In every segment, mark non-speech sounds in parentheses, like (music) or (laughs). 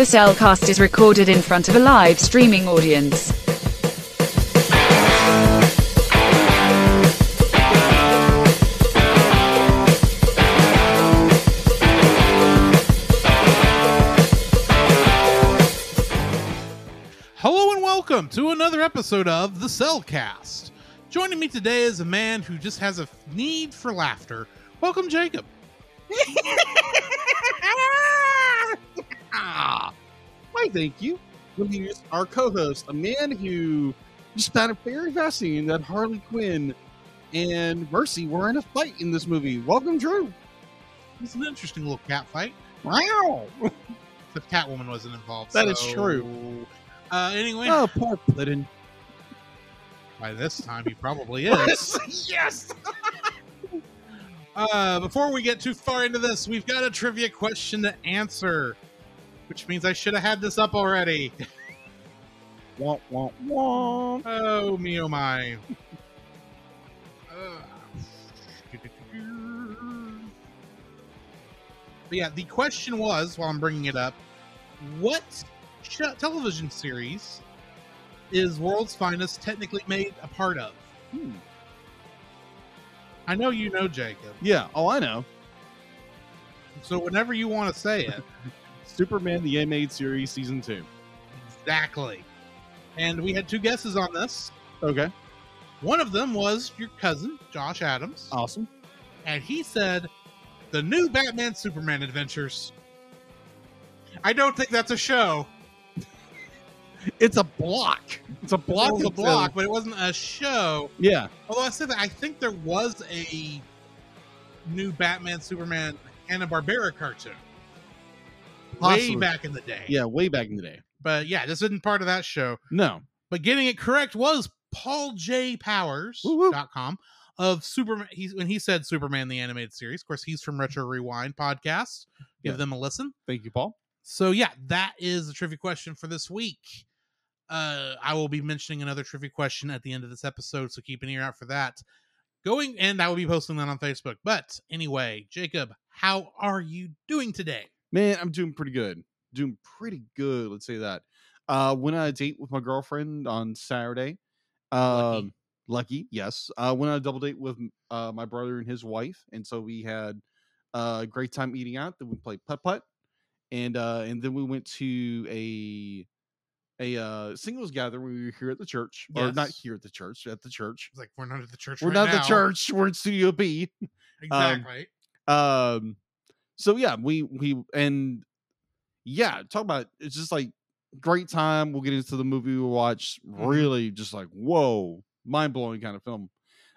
The Cel Cast is recorded in front of a live streaming audience. Hello and welcome to another episode of the Cel Cast. Joining me today is a man who just has a need for laughter. Welcome, Jacob. (laughs) Ah, why, thank you. Let me use our co-host, a man who just found it very fascinating that Harley Quinn and Mercy were in a fight in this movie. Welcome, Drew. It's an interesting little cat fight. Wow. (laughs) The Catwoman wasn't involved. That is so- true. Uh, anyway, Oh, poor Plitten. by this time he probably (laughs) is. yes. (laughs) Uh, before we get too far into this, we've got a trivia question to answer, which means I should have had this up already. (laughs) Womp womp womp. Oh me, oh my. (laughs) But yeah, the question was, while I'm bringing it up, what sh- television series is World's Finest technically made a part of? Hmm. I know you know, Jacob. Yeah. Oh, I know. So whenever you want to say it, (laughs) Superman the animated series season two. exactly. And we had two guesses on this. Okay. One of them was your cousin, Josh Adams. Awesome. and he said the new Batman Superman adventures. I don't think that's a show. (laughs) It's a block. It's a block. It was a block, but it wasn't a show. Yeah. Although I said that I think there was a new Batman Superman Hanna Barbera cartoon way back in the day. Yeah. Way back in the day. but yeah, this isn't part of that show. No. But getting it correct was Paul J. Powers.com of Superman. He's when he said Superman the animated series. Of course, he's from Retro Rewind podcast. Give Yeah. them a listen. Thank you, Paul. So yeah, that is the trivia question for this week. Uh, I will be mentioning another trivia question at the end of this episode, so keep an ear out for that. Going and I will be posting that on Facebook. But anyway, Jacob, how are you doing today? Man, I'm doing pretty good. Doing pretty good. Let's say that. Uh, went on a date with my girlfriend on Saturday. Um, Lucky. lucky, yes. Uh, went on a double date with uh, my brother and his wife, and so we had uh, a great time eating out. Then we played putt putt, and uh, and then we went to a a uh, singles gathering. when We were here at the church, or not here at the church, at the church. It's like we're not at the church. We're right not at now. the church. We're in Studio B. (laughs) Exactly. um so yeah we we and yeah talk about it's just like great time we'll get into the movie we watch Mhm. really just like whoa mind-blowing kind of film.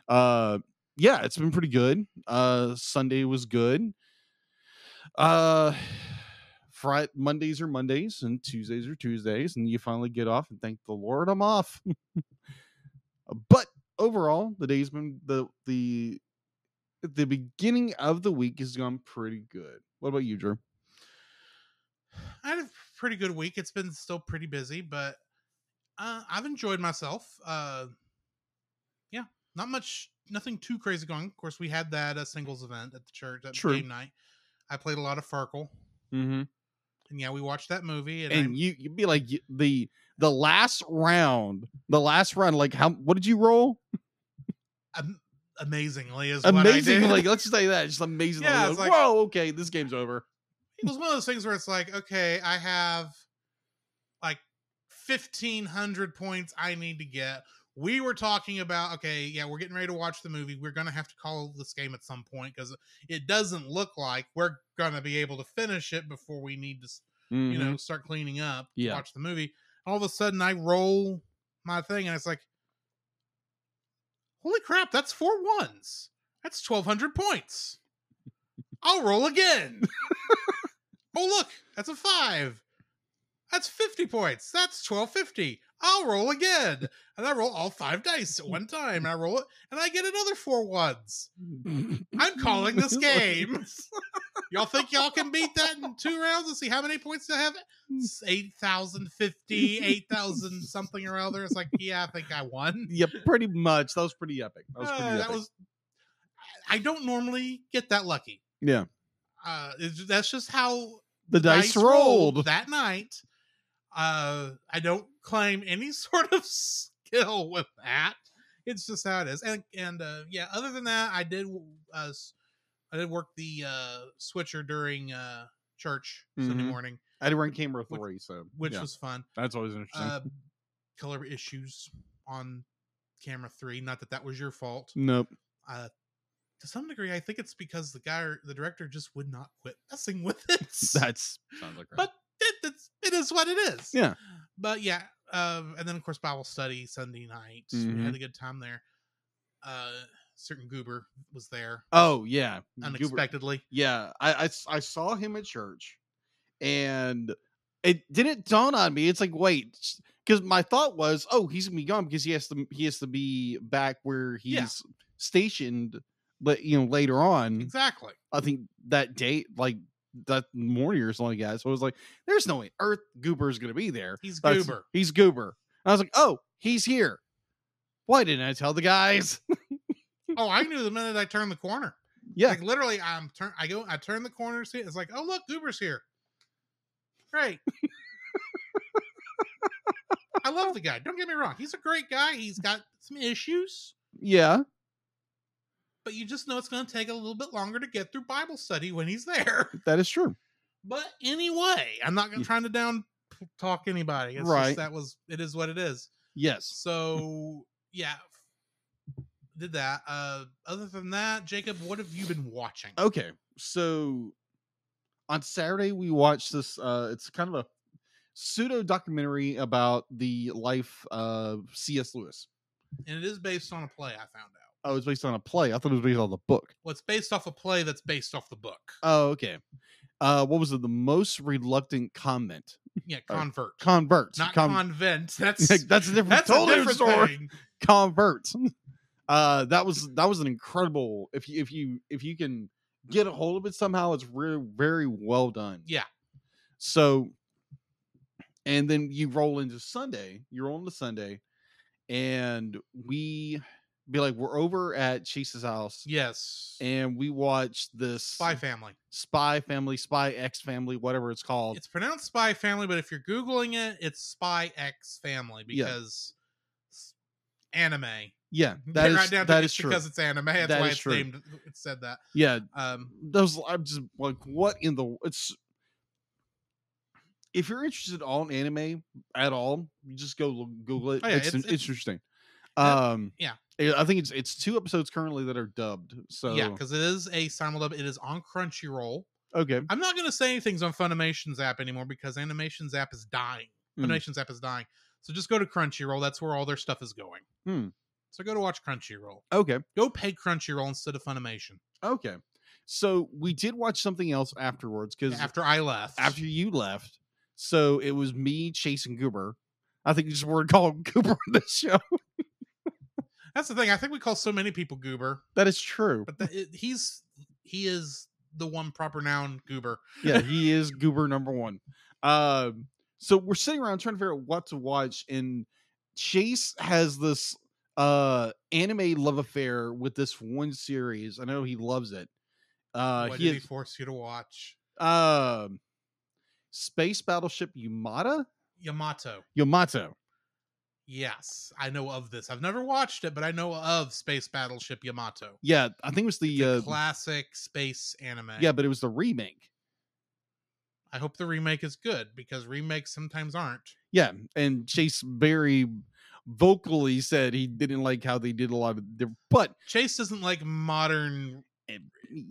Uh yeah it's been pretty good uh sunday was good. Uh (sighs) friday mondays are mondays and tuesdays are tuesdays and you finally get off and thank the lord i'm off. (laughs) But overall the day's been the the the beginning of the week has gone pretty good. What about you, Drew? I had a pretty good week. It's been still pretty busy, but uh, I've enjoyed myself. Uh, yeah, not much, nothing too crazy going. Of course, we had that uh, singles event at the church, at True. game night. I played a lot of Farkle, Mm-hmm. and yeah, we watched that movie. And, And you you'd be like the the last round, the last round, like how what did you roll? Amazingly is what I Amazing, did. let's (laughs) just say that, just amazing. Yeah, like, like- whoa, okay, this game's over. it was one of those things where it's like, okay, I have like fifteen hundred points I need to get. We were talking about, okay, yeah, we're getting ready to watch the movie. We're gonna have to call this game at some point because it doesn't look like we're gonna be able to finish it before we need to, s- you know, mm-hmm. start cleaning up. to Yeah. watch the movie. All of a sudden, I roll my thing, and it's like, holy crap, that's four ones. That's twelve hundred points. I'll roll again. (laughs) oh look, that's a five. That's fifty points. That's twelve fifty. I'll roll again, and I roll all five dice at one time. I roll it, and I get another four ones. I'm calling this (laughs) game. (laughs) y'all think y'all can beat that in two rounds and see how many points I have? It's 8,050, 8,000 something or other. It's like, yeah, I think I won. (laughs) yeah, pretty much. That was pretty epic. That was pretty Uh, epic. that was. I don't normally get that lucky. yeah. Uh, it's, that's just how The dice rolled. that night. Uh, I don't claim any (laughs) sort of skill with that. It's just how it is. And and uh, yeah, other than that, I did uh, I did work the uh, switcher during uh, church Sunday Mhm. morning, I did run camera Which- three, so which yeah, was fun. that's always interesting. Uh, color issues on camera three. Not that that was your fault. nope. Uh, to some degree, I think it's because the guy, or the director, just would not quit messing with it. (laughs) That's sounds like but it's, it is what it is. Yeah. But yeah, um, and then of course Bible study Sunday night. We Mhm. had a good time there. Uh, certain goober was there oh yeah, Goober- unexpectedly. Yeah, I saw him at church, and it didn't dawn on me. It's like wait, because my thought was, oh, he's gonna be gone because he has to he has to be back where he's Yeah. stationed. But you know, later on, Exactly. I think that date, like that or something like that. So I was like, there's no way Earth Goober is gonna be there. He's That's- goober. He's Goober. And I was like, oh, he's here. Why didn't I tell the guys? (laughs) oh, I knew the minute I turned the corner. yeah, Like literally, I'm turn. I go. I turn the corner. See, it's like, oh look, goober's here. Great. I love the guy. Don't get me wrong. He's a great guy. He's got some issues. yeah, but you just know it's going to take a little bit longer to get through Bible study when he's there. (laughs) that is true. But anyway, I'm not gonna Yeah. trying to down talk anybody. It's Right. just that was it is what it is. Yes. So yeah, did that. Uh, other than that, Jacob, what have you been watching? okay so on saturday we watched this uh it's kind of a pseudo documentary about the life of cs lewis And it is based on a play. I found out. Oh it's based on a play. I thought it was based on the book. Well, it's based off a play that's based off the book. oh okay. Uh what was it the most reluctant comment? Yeah, Uh, convert, converts not Con- convent. (laughs) That's that's a different that's totally a different story. thing. (laughs) converts (laughs) uh that was that was an incredible if you if you if you can get a hold of it somehow it's really very well done. Yeah. so and then you roll into sunday. You roll into sunday and we be like we're over at chase's house Yes. and we watch this Spy Family. spy family spy x family whatever it's called It's pronounced Spy Family, but if you're googling it, it's Spy X Family because s- anime. yeah (laughs) that is right that is true because it's anime. That's That why is it's true. named. It said that. yeah Um, those i'm just like what in the it's if you're interested in anime at all you just go google it Oh, yeah, it's, it's- it's- interesting Uh, um yeah. I think it's it's two episodes currently that are dubbed so yeah, because it is a simuldub. It is on Crunchyroll. okay I'm not going to say anything's on Funimation's app anymore because Funimation's app is dying. Hmm. Funimation's app is dying. So just go to Crunchyroll. That's where all their stuff is going. Hmm. So go to watch Crunchyroll. okay Go pay Crunchyroll instead of Funimation. okay so we did watch something else afterwards because After I left. after you left so it was me chasing goober i think you just were called goober on this (laughs) show That's the thing. I think we call so many people Goober. that is true but the, he's he is the one proper noun goober yeah, (laughs) he is goober number one. Um, so we're sitting around trying to figure out what to watch, and Chase has this uh anime love affair with this one series. I know he loves it. Uh, what he did he force you to watch um, Space Battleship Yamata. yamato Yamato. Yes i know of this i've never watched it but i know of space battleship yamato Yeah, I think it was the uh, classic space anime yeah, but it was the remake. i hope the remake is good because remakes sometimes aren't Yeah, and Chase very vocally said he didn't like how they did a lot of different, but chase doesn't like modern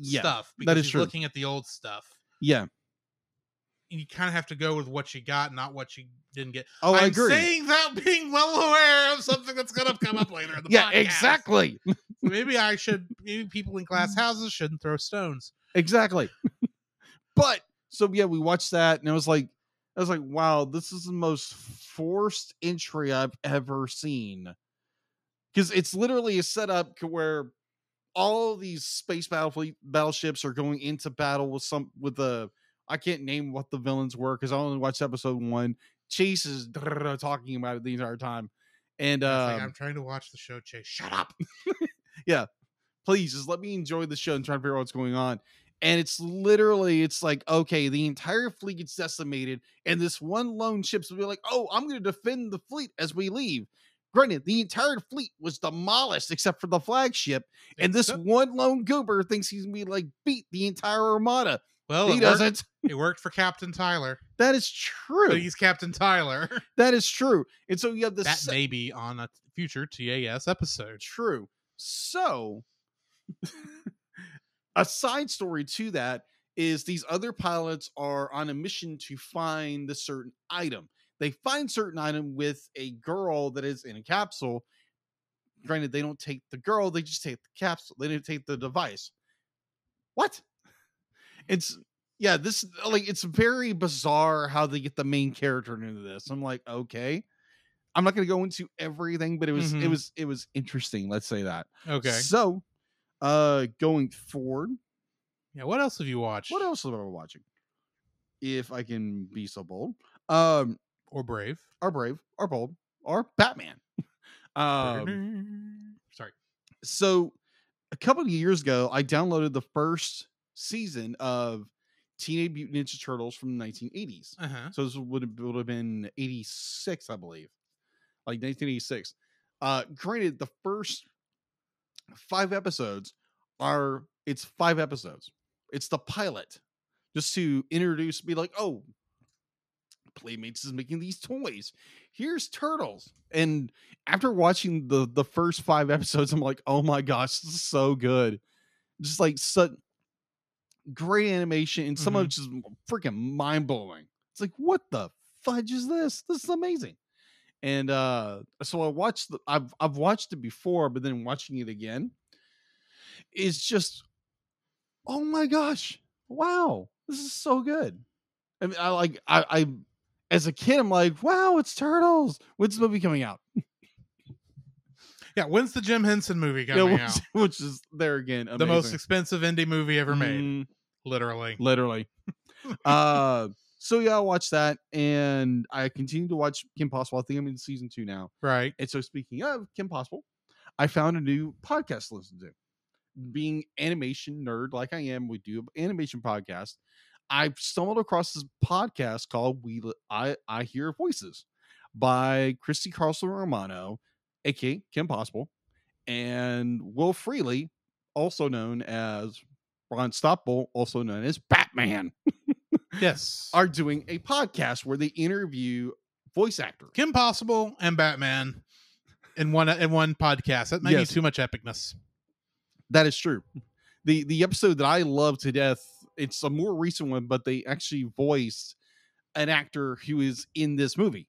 yeah, stuff because that is he's true. looking at the old stuff yeah. You kind of have to go with what you got not what you didn't get Oh, I I'm agree. saying that being well aware of something that's going to come up later in the yeah, podcast. exactly. maybe I should. Maybe people in glass (laughs) houses shouldn't throw stones. exactly. but so yeah, we watched that and I was like, I was like, wow, this is the most forced entry I've ever seen. Because it's literally a setup where all these space battle fleet battleships are going into battle with some with the I can't name what the villains were because I only watched episode one. Chase is talking about it the entire time. And uh like, I'm trying to watch the show. Chase, shut up. (laughs) Yeah, please just let me enjoy the show and try to figure out what's going on. and it's literally it's like okay the entire fleet gets decimated and this one lone ship's will be like oh i'm going to defend the fleet as we leave granted the entire fleet was demolished except for the flagship and this one lone goober thinks he's gonna be like beat the entire armada well, he it doesn't (laughs) it worked for Captain Tyler. that is true But he's Captain Tyler. (laughs) that is true and so you have this that se- may be on a future TAS episode. True. So, (laughs) a side story to that is these other pilots are on a mission to find the certain item. They find certain item with a girl that is in a capsule. Granted, they don't take the girl; they just take the capsule. They didn't take the device. What? It's yeah. This like it's very bizarre how they get the main character into this. I'm like, okay. I'm not going to go into everything, but it was it Mhm. was it was interesting. Let's say that. Okay. So, uh, going forward, Yeah. What else have you watched? what else am I been watching? If I can be so bold, um, Or Brave? or brave, or bold, or Batman. (laughs) um, Sorry. so a couple of years ago, I downloaded the first season of Teenage Mutant Ninja Turtles from the 1980s. Uh huh. So this would have, would have been 86, I believe. Like 1986. Uh granted, the first five episodes are it's five episodes. It's the pilot. Just to introduce be like, oh, Playmates is making these toys. Here's turtles. And after watching the the first five (laughs) episodes, I'm like, oh my gosh, this is so good. Just like such great animation and some of it's just freaking mind blowing. It's like, what the fudge is this? This is amazing. And uh so I watched the I've I've watched it before, but then watching it again is just oh my gosh, wow, this is so good. I mean, I like I I as a kid, I'm like, wow, it's turtles. When's the movie coming out? Yeah. When's the Jim Henson movie coming know, which, out? (laughs) which is there again. The most expensive indie movie ever made. Mm, Literally. literally. (laughs) uh so yeah, I watched that and I continue to watch Kim Possible. I think I'm in season two now. Right. And so speaking of Kim Possible, I found a new podcast to listen to. Being animation nerd like I am, we do an animation podcast. I stumbled across this podcast called "We I I Hear Voices" by Christy Carlson Romano, aka Kim Possible, and Will Friedle, also known as Ron Stoppable, also known as Batman, (laughs) Yes. are doing a podcast where they interview voice actors. Kim Possible and Batman in one in one podcast. That may Yes. be too much epicness. That is true. The the episode that I love to death, it's a more recent one, but they actually voiced an actor who is in this movie,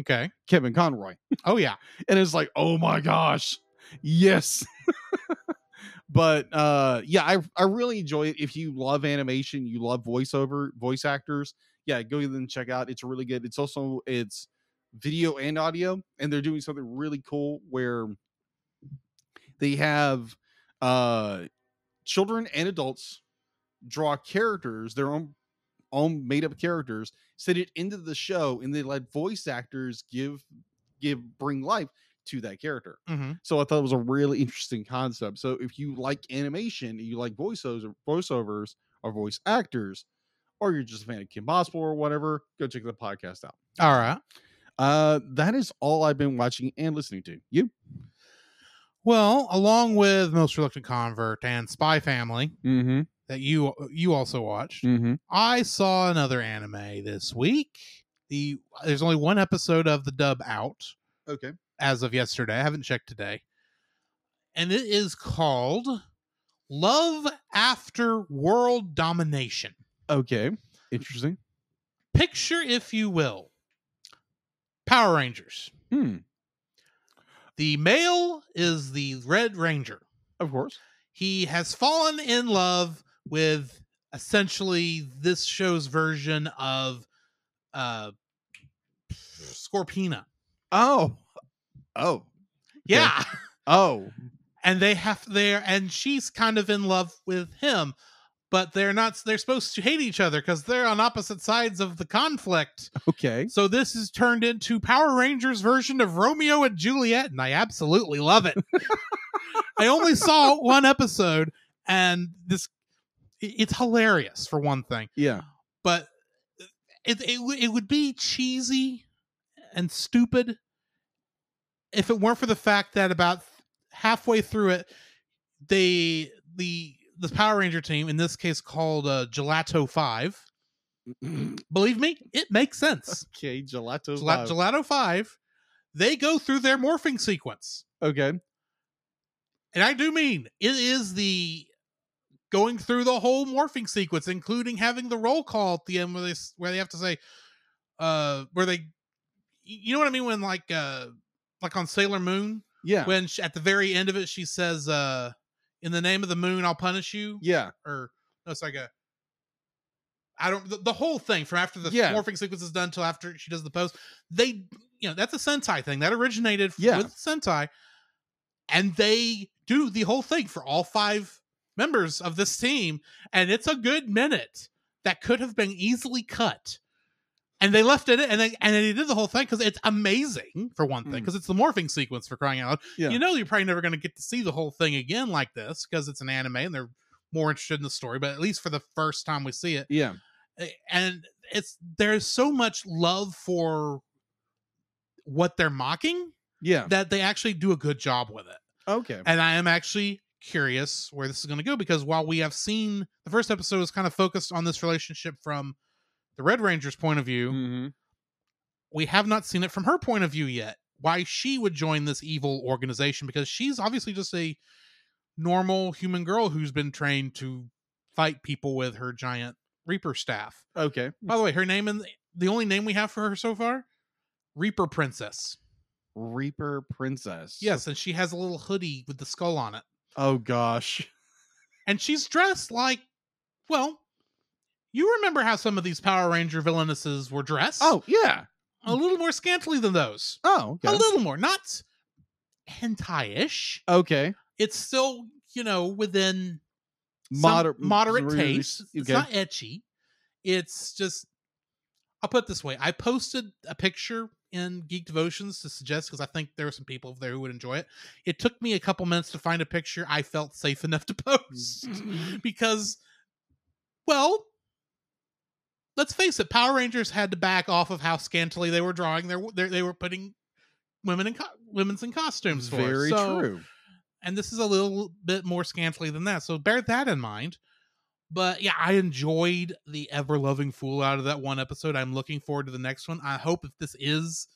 Okay. Kevin Conroy. Oh yeah. (laughs) And it's like, oh my gosh. Yes. (laughs) but uh yeah, I I really enjoy it. If you love animation, you love voiceover, voice actors, yeah, go ahead and check out. It's really good. It's also it's video and audio, and they're doing something really cool where they have uh children and adults draw characters, their own own made up characters, set it into the show, and they let voice actors give give bring life to that character. hmm So I thought it was a really interesting concept. So if you like animation, you like voiceovers, voiceovers or voice actors, or you're just a fan of Kim Possible or whatever, go check the podcast out. All right. Uh, that is all I've been watching and listening to. You? Well, along with Most Reluctant Convert and Spy Family Mm-hmm. That you you also watched, Mm-hmm. I saw another anime this week. The there's only one episode of the dub out Okay. as of yesterday. I haven't checked today. And it is called Love After World Domination. Okay. Interesting. Picture, if you will, Power Rangers. Hmm. The male is the Red Ranger. Of course. He has fallen in love with essentially this show's version of uh Scorpina. Oh. Oh. Yeah. (laughs) Oh. and they have there and she's kind of in love with him but they're not they're supposed to hate each other because they're on opposite sides of the conflict Okay. so this is turned into power rangers version of romeo and juliet and i absolutely love it (laughs) i only saw one episode and this it's hilarious for one thing, Yeah. but it it, would- it would be cheesy and stupid if it weren't for the fact that about halfway through it, they the the Power Ranger team, in this case called uh, Gelato Five. (clears throat) Believe me, it makes sense. okay, gelato. Gela- vibe. Gelato Five, they go through their morphing sequence. okay. And I do mean it is the going through the whole morphing sequence, including having the roll call at the end where they where they have to say, uh, where they, you know what I mean when like uh like on Sailor Moon Yeah. when she, at the very end of it she says, uh, in the name of the moon I'll punish you, yeah. or no, it's like a. I don't the, the whole thing from after the Yeah. morphing sequence is done till after she does the pose. They you know that's a Sentai thing that originated Yeah. with Sentai, and they do the whole thing for all five members of this team, and it's a good minute that could have been easily cut. And they left it, and they and they did the whole thing because it's amazing for one thing, Mm. because it's the morphing sequence for crying out. Yeah. You know, you're probably never going to get to see the whole thing again like this because it's an anime and they're more interested in the story. But at least for the first time we see it, Yeah. and it's there's so much love for what they're mocking Yeah. that they actually do a good job with it. Okay. And I am actually curious where this is going to go because while we have seen the first episode is kind of focused on this relationship from the Red Ranger's point of view, hmm we have not seen it from her point of view yet. Why she would join this evil organization because she's obviously just a normal human girl who's been trained to fight people with her giant Reaper staff. Okay. By the way, her name and the only name we have for her so far, Reaper Princess. Reaper Princess. Yes, and she has a little hoodie with the skull on it. Oh gosh. And she's dressed like, well, you remember how some of these Power Ranger villainesses were dressed? Oh yeah. a little more scantily than those. Oh A little more, not hentai-ish. Okay. It's still, you know, within Moder- mm, moderate really- taste. It's not ecchi. It's just I'll put it this way. I posted a picture in Geek Devotions to suggest because I think there were some people there who would enjoy it. It took me a couple minutes to find a picture I felt safe enough to (laughs) post mm-hmm. because, well, let's face it, Power Rangers had to back off of how scantily they were drawing. Their, their they were putting women in co- women's in costumes. For. Very So- true. and this is a little bit more scantily than that. So bear that in mind. But yeah, I enjoyed the ever loving fool out of that one episode. I'm looking forward to the next one. I hope if this is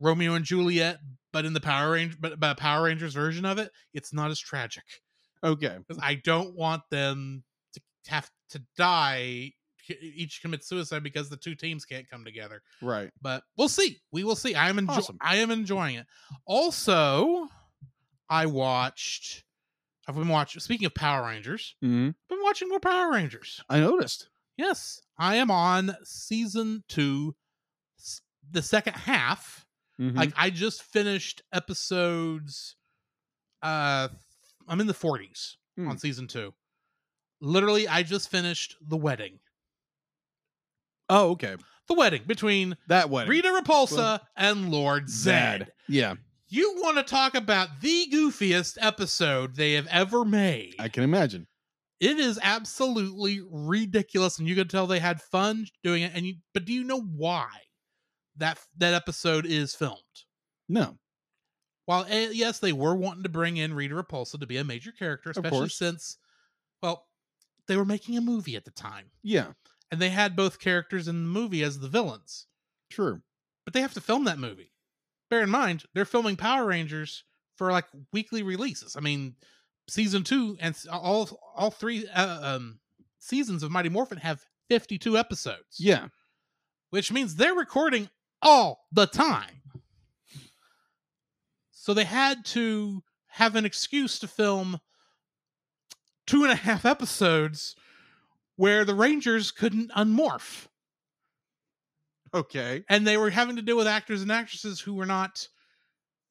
Romeo and Juliet, but in the Power Ranger, but, but Power Rangers version of it, it's not as tragic Okay. because I don't want them to have to die, each commit suicide because the two teams can't come together Right. but we'll see. We will see. I am enjoy- Awesome. I am enjoying it. Also, I watched. I've been watching. Speaking of Power Rangers, hmm I've been watching more Power Rangers. I noticed. Yes, I am on season two, the second half. Mhm. Like I just finished episodes. Uh, I'm in the 40s Hmm. on season two. Literally, I just finished the wedding. oh, okay. The wedding between That wedding. Rita Repulsa and Lord Zed. Yeah, You want to talk about the goofiest episode they have ever made. I can imagine. it is absolutely ridiculous and you can tell they had fun doing it and you but do you know why that that episode is filmed? No. While eh, yes, they were wanting to bring in Rita Repulsa to be a major character, especially since well, they were making a movie at the time. Yeah. And they had both characters in the movie as the villains. True. but they have to film that movie. Bear in mind, they're filming Power Rangers for like weekly releases. I mean, season two and all all three uh, um, seasons of Mighty Morphin have fifty two episodes. Yeah. which means they're recording all the time. So they had to have an excuse to film two and a half episodes where the Rangers couldn't unmorph Okay. and they were having to deal with actors and actresses who were not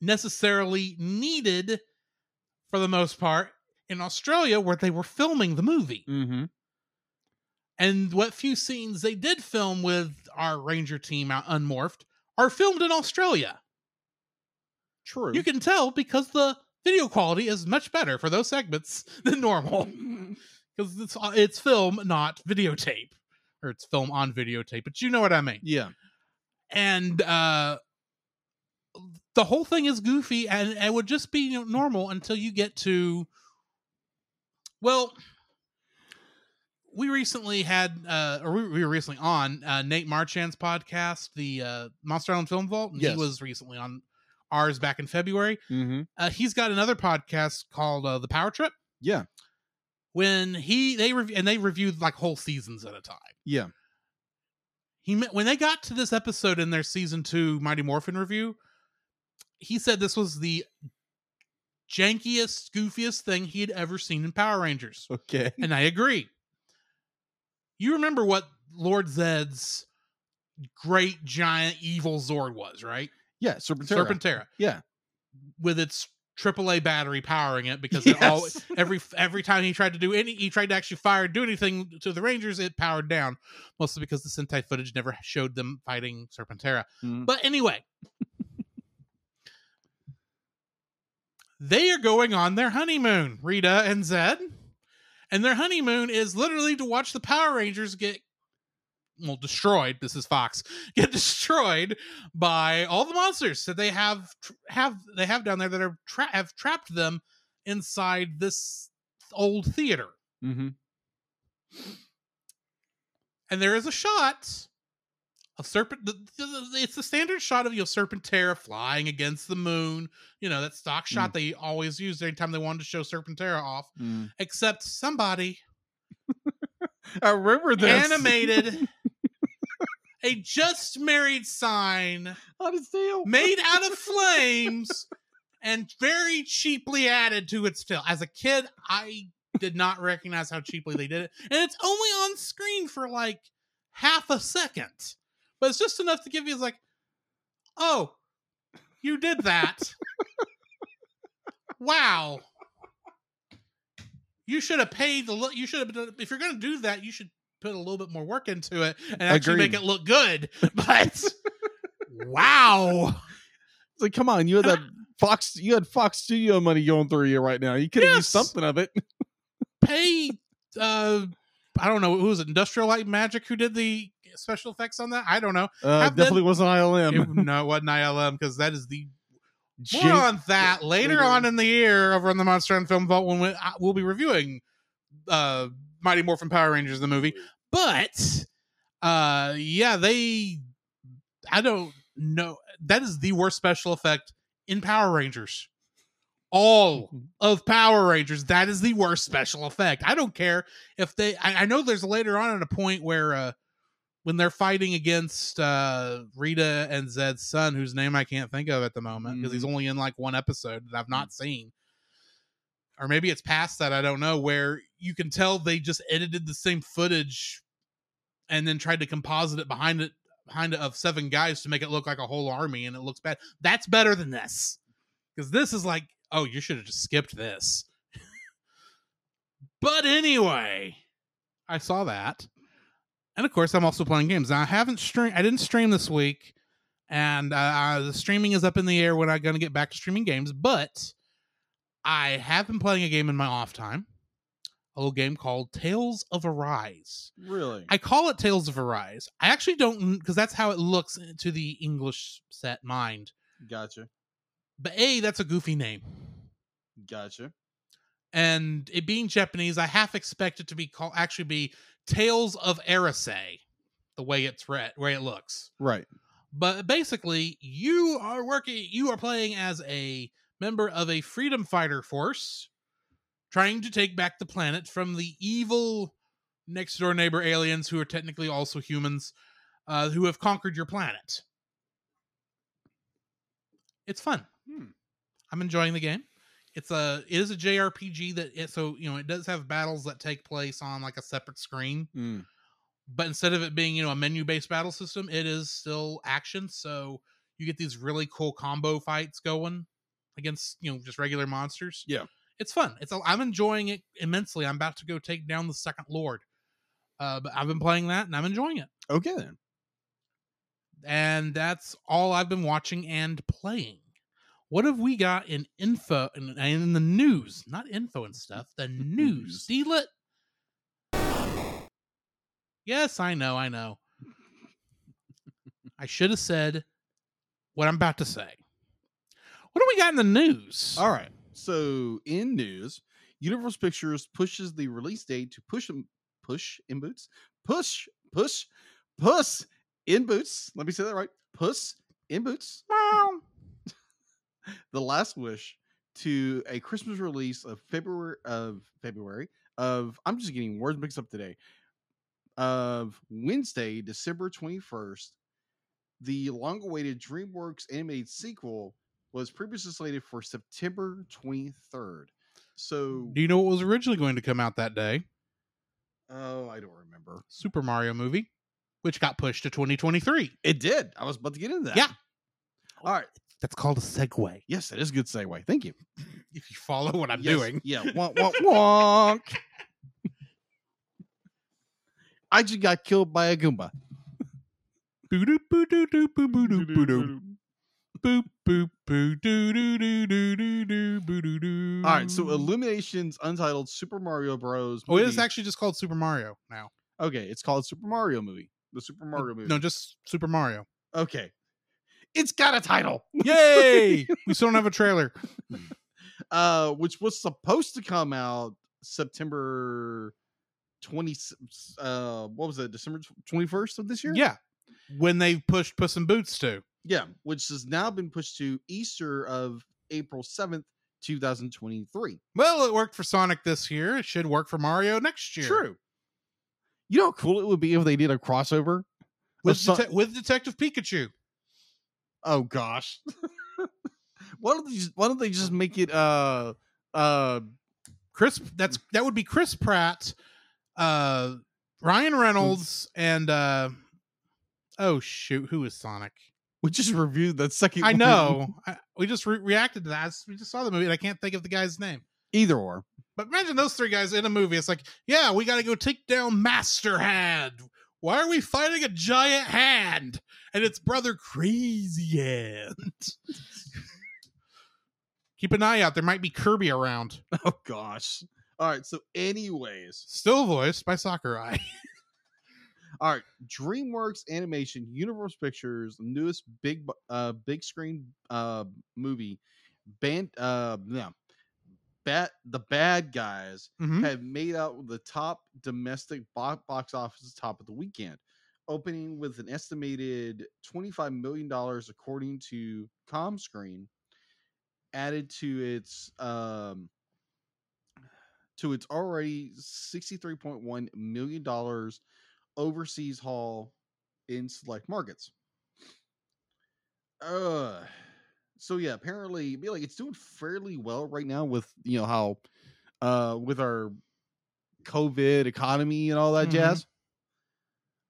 necessarily needed for the most part in Australia where they were filming the movie. Mm-hmm. And what few scenes they did film with our Ranger team out unmorphed are filmed in Australia. True. You can tell because the video quality is much better for those segments (laughs) than normal. because it's uh, it's film, not videotape, or it's film on videotape. But you know what I mean. Yeah. And uh, the whole thing is goofy, and it would just be you know, normal until you get to. Well, we recently had, uh, or we, we were recently on uh, Nate Marchand's podcast, the uh, Monster Island Film Vault. And Yes. He was recently on ours back in February. Mm-hmm. Uh, he's got another podcast called uh, The Power Trip. Yeah. When he they rev- and they reviewed like whole seasons at a time. Yeah. He when they got to this episode in their season two Mighty Morphin review, he said this was the jankiest, goofiest thing he had ever seen in Power Rangers, Okay. (laughs) and I agree. You remember what Lord Zed's great giant evil Zord was, right? Yeah. Serpentera. Serpentera. Yeah. with its AAA battery powering it because it all, (laughs) every every time he tried to do any he tried to actually fire do anything to the Rangers, it powered down. Mostly because the Sentai footage never showed them fighting Serpentera. Mm. But anyway, they are going on their honeymoon, Rita and Zed. And their honeymoon is literally to watch the Power Rangers get well destroyed. This is Fox (laughs) get destroyed by all the monsters that they have have they have down there that are tra- have trapped them inside this old theater. Mm-hmm. and there is a shot of serpent. It's the standard shot of you know Serpentera flying against the moon. You know that stock shot they always use anytime they wanted to show Serpentera off. Mm. Except somebody I remember this. animated (laughs) a just married sign on tail. made out of (laughs) flames and very cheaply added to its tail. As a kid, I did not recognize how cheaply they did it. And it's only on screen for like half a second. But it's just enough to give you like, oh, you did that. wow. You should have paid the look. You should have if you're going to do that, you should put a little bit more work into it and actually Agreed. make it look good. (laughs) But wow. It's like, come on, you had that (laughs) Fox, you had Fox Studio money going through you right now. You could have Yes. used something of it. (laughs) pay uh I don't know who was it Industrial Light Magic who did the special effects on that? I don't know. Uh, Have them- definitely wasn't ILM. It- no, it wasn't ILM because that is the more on that later, later. on in the year over on the Monster Island Film Vault when we, I- we'll be reviewing uh Mighty Morphin Power Rangers the movie. But uh yeah, they I don't know. That is the worst special effect in Power Rangers. All (laughs) of Power Rangers, that is the worst special effect. I don't care if they. I, I know there's later on at a point where uh, when they're fighting against uh, Rita and Zed's son, whose name I can't think of at the moment because he's only in like one episode that I've not seen, or maybe it's past that. I don't know. Where you can tell they just edited the same footage and then tried to composite it behind it behind it of seven guys to make it look like a whole army, and it looks bad. That's better than this because this is like, oh, you should have just skipped this. but anyway, I saw that, and of course, I'm also playing games. Now, I haven't stream. I didn't stream this week, and uh, the streaming is up in the air when I'm going to get back to streaming games. But I have been playing a game in my off time, a little game called Tales of Arise. Really? I call it Tales of Arise. I actually don't because that's how it looks to the English set mind. gotcha. But a that's a goofy name, Gotcha. and it being Japanese, I half expect it to be called actually be Tales of Arise, the way it's read, way it looks. Right. But basically, you are working, you are playing as a member of a freedom fighter force trying to take back the planet from the evil next door neighbor aliens who are technically also humans uh, who have conquered your planet. It's fun. Hmm. I'm enjoying the game. It's a it is a JRPG that it, so you know it does have battles that take place on like a separate screen Mm. but instead of it being you know a menu based battle system it is still action so you get these really cool combo fights going against you know just regular monsters Yeah. it's fun it's a, i'm enjoying it immensely i'm about to go take down the second lord uh, but i've been playing that and i'm enjoying it Okay then. and that's all i've been watching and playing what have we got in info and in, in the news not info and stuff the (laughs) news. Steal it Yes, I know, I know. (laughs) I should have said what I'm about to say. What do we got in the news? All right. So in news, Universal Pictures pushes the release date to push push in boots, push push puss in boots. Let me say that right. Puss in boots. Wow. (laughs) the Last Wish to a Christmas release of February of February of I'm just getting words mixed up today. Of Wednesday, December 21st, the long-awaited DreamWorks animated sequel was previously slated for September 23rd. So, Do you know what was originally going to come out that day? oh, I don't remember. Super Mario movie, which got pushed to 2023. It did. I was about to get into that. Yeah. All right. That's called a segue. Yes, it is a good segue. Thank you. (laughs) If you follow what I'm Yes, doing. Yeah. Wonk, wonk, wonk. (laughs) I just got killed by a Goomba. Boo-doo, boo-doo-doo, boo-boo-doo, boo-doo. Boop, boop, boo, doo, doo, doo, doo, doo, doo, boo-doo-doo. All right. So Illumination's untitled Super Mario Bros. Oh, it is actually just called Super Mario now. okay. It's called Super Mario movie. The Super Mario movie. No, just Super Mario. okay. It's got a title. Yay! (laughs) we still don't have a trailer. (laughs) uh, which was supposed to come out September 20 uh what was it December 21st of this year? Yeah. When they pushed Puss in Boots too. Yeah, which has now been pushed to Easter of April 7th, 2023. Well, it worked for Sonic this year. It should work for Mario next year. True. You know how cool it would be if they did a crossover With, Son- Dete- with Detective Pikachu. Oh gosh. (laughs) why don't they just why don't they just make it uh uh Chris that's that would be Chris Pratt, uh Ryan Reynolds, and uh oh shoot, who is Sonic? (laughs) we just reviewed that second I know. I, we just re- reacted to that. We just saw the movie and I can't think of the guy's name. Either or. But imagine those three guys in a movie. It's like, yeah, we got to go take down Master Hand. Why are we fighting a giant hand? And it's brother Crazy Hand. (laughs) Keep an eye out. There might be Kirby around. Oh gosh. All right. So, anyways, Still voiced by Sakurai. (laughs) all right. DreamWorks Animation, Universal Pictures, newest big uh big screen uh movie, band uh yeah, bat the bad guys Mhm. have made out the top domestic bo- box office top of the weekend, opening with an estimated $25 million, according to Comscore, added to its um, to its already $63.1 million overseas haul in select markets. Uh, so yeah, apparently, be like it's doing fairly well right now with you know how uh with our COVID economy and all that Mhm. jazz.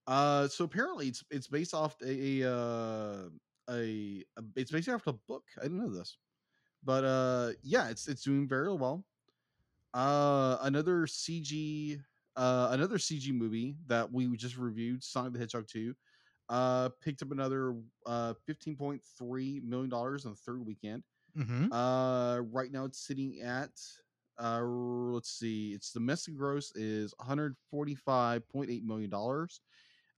Uh, so apparently it's it's based off a, a uh a, a it's based off a book. I didn't know this, but uh yeah, it's it's doing very well. Uh, another CG uh another CG movie that we just reviewed, Sonic the Hedgehog two, uh picked up another uh fifteen point three million dollars on the third weekend. Mhm. Uh, right now it's sitting at uh, let's see, its domestic gross is 145.8 million dollars.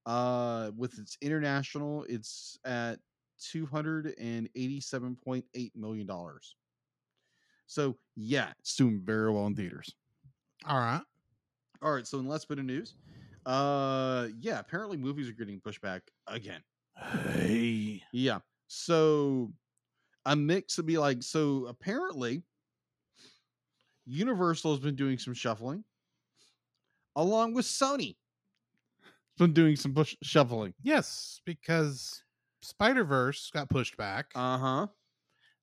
Uh, with its international, it's at 287.8 million dollars. So yeah, it's doing very well in theaters. All right. All right, so in last bit of news, uh, yeah, apparently movies are getting pushed back again. Hey. Yeah. So a mix would be like so apparently Universal has been doing some shuffling along with Sony. Been doing some push shuffling. Yes, because Spider Verse got pushed back. Uh-huh.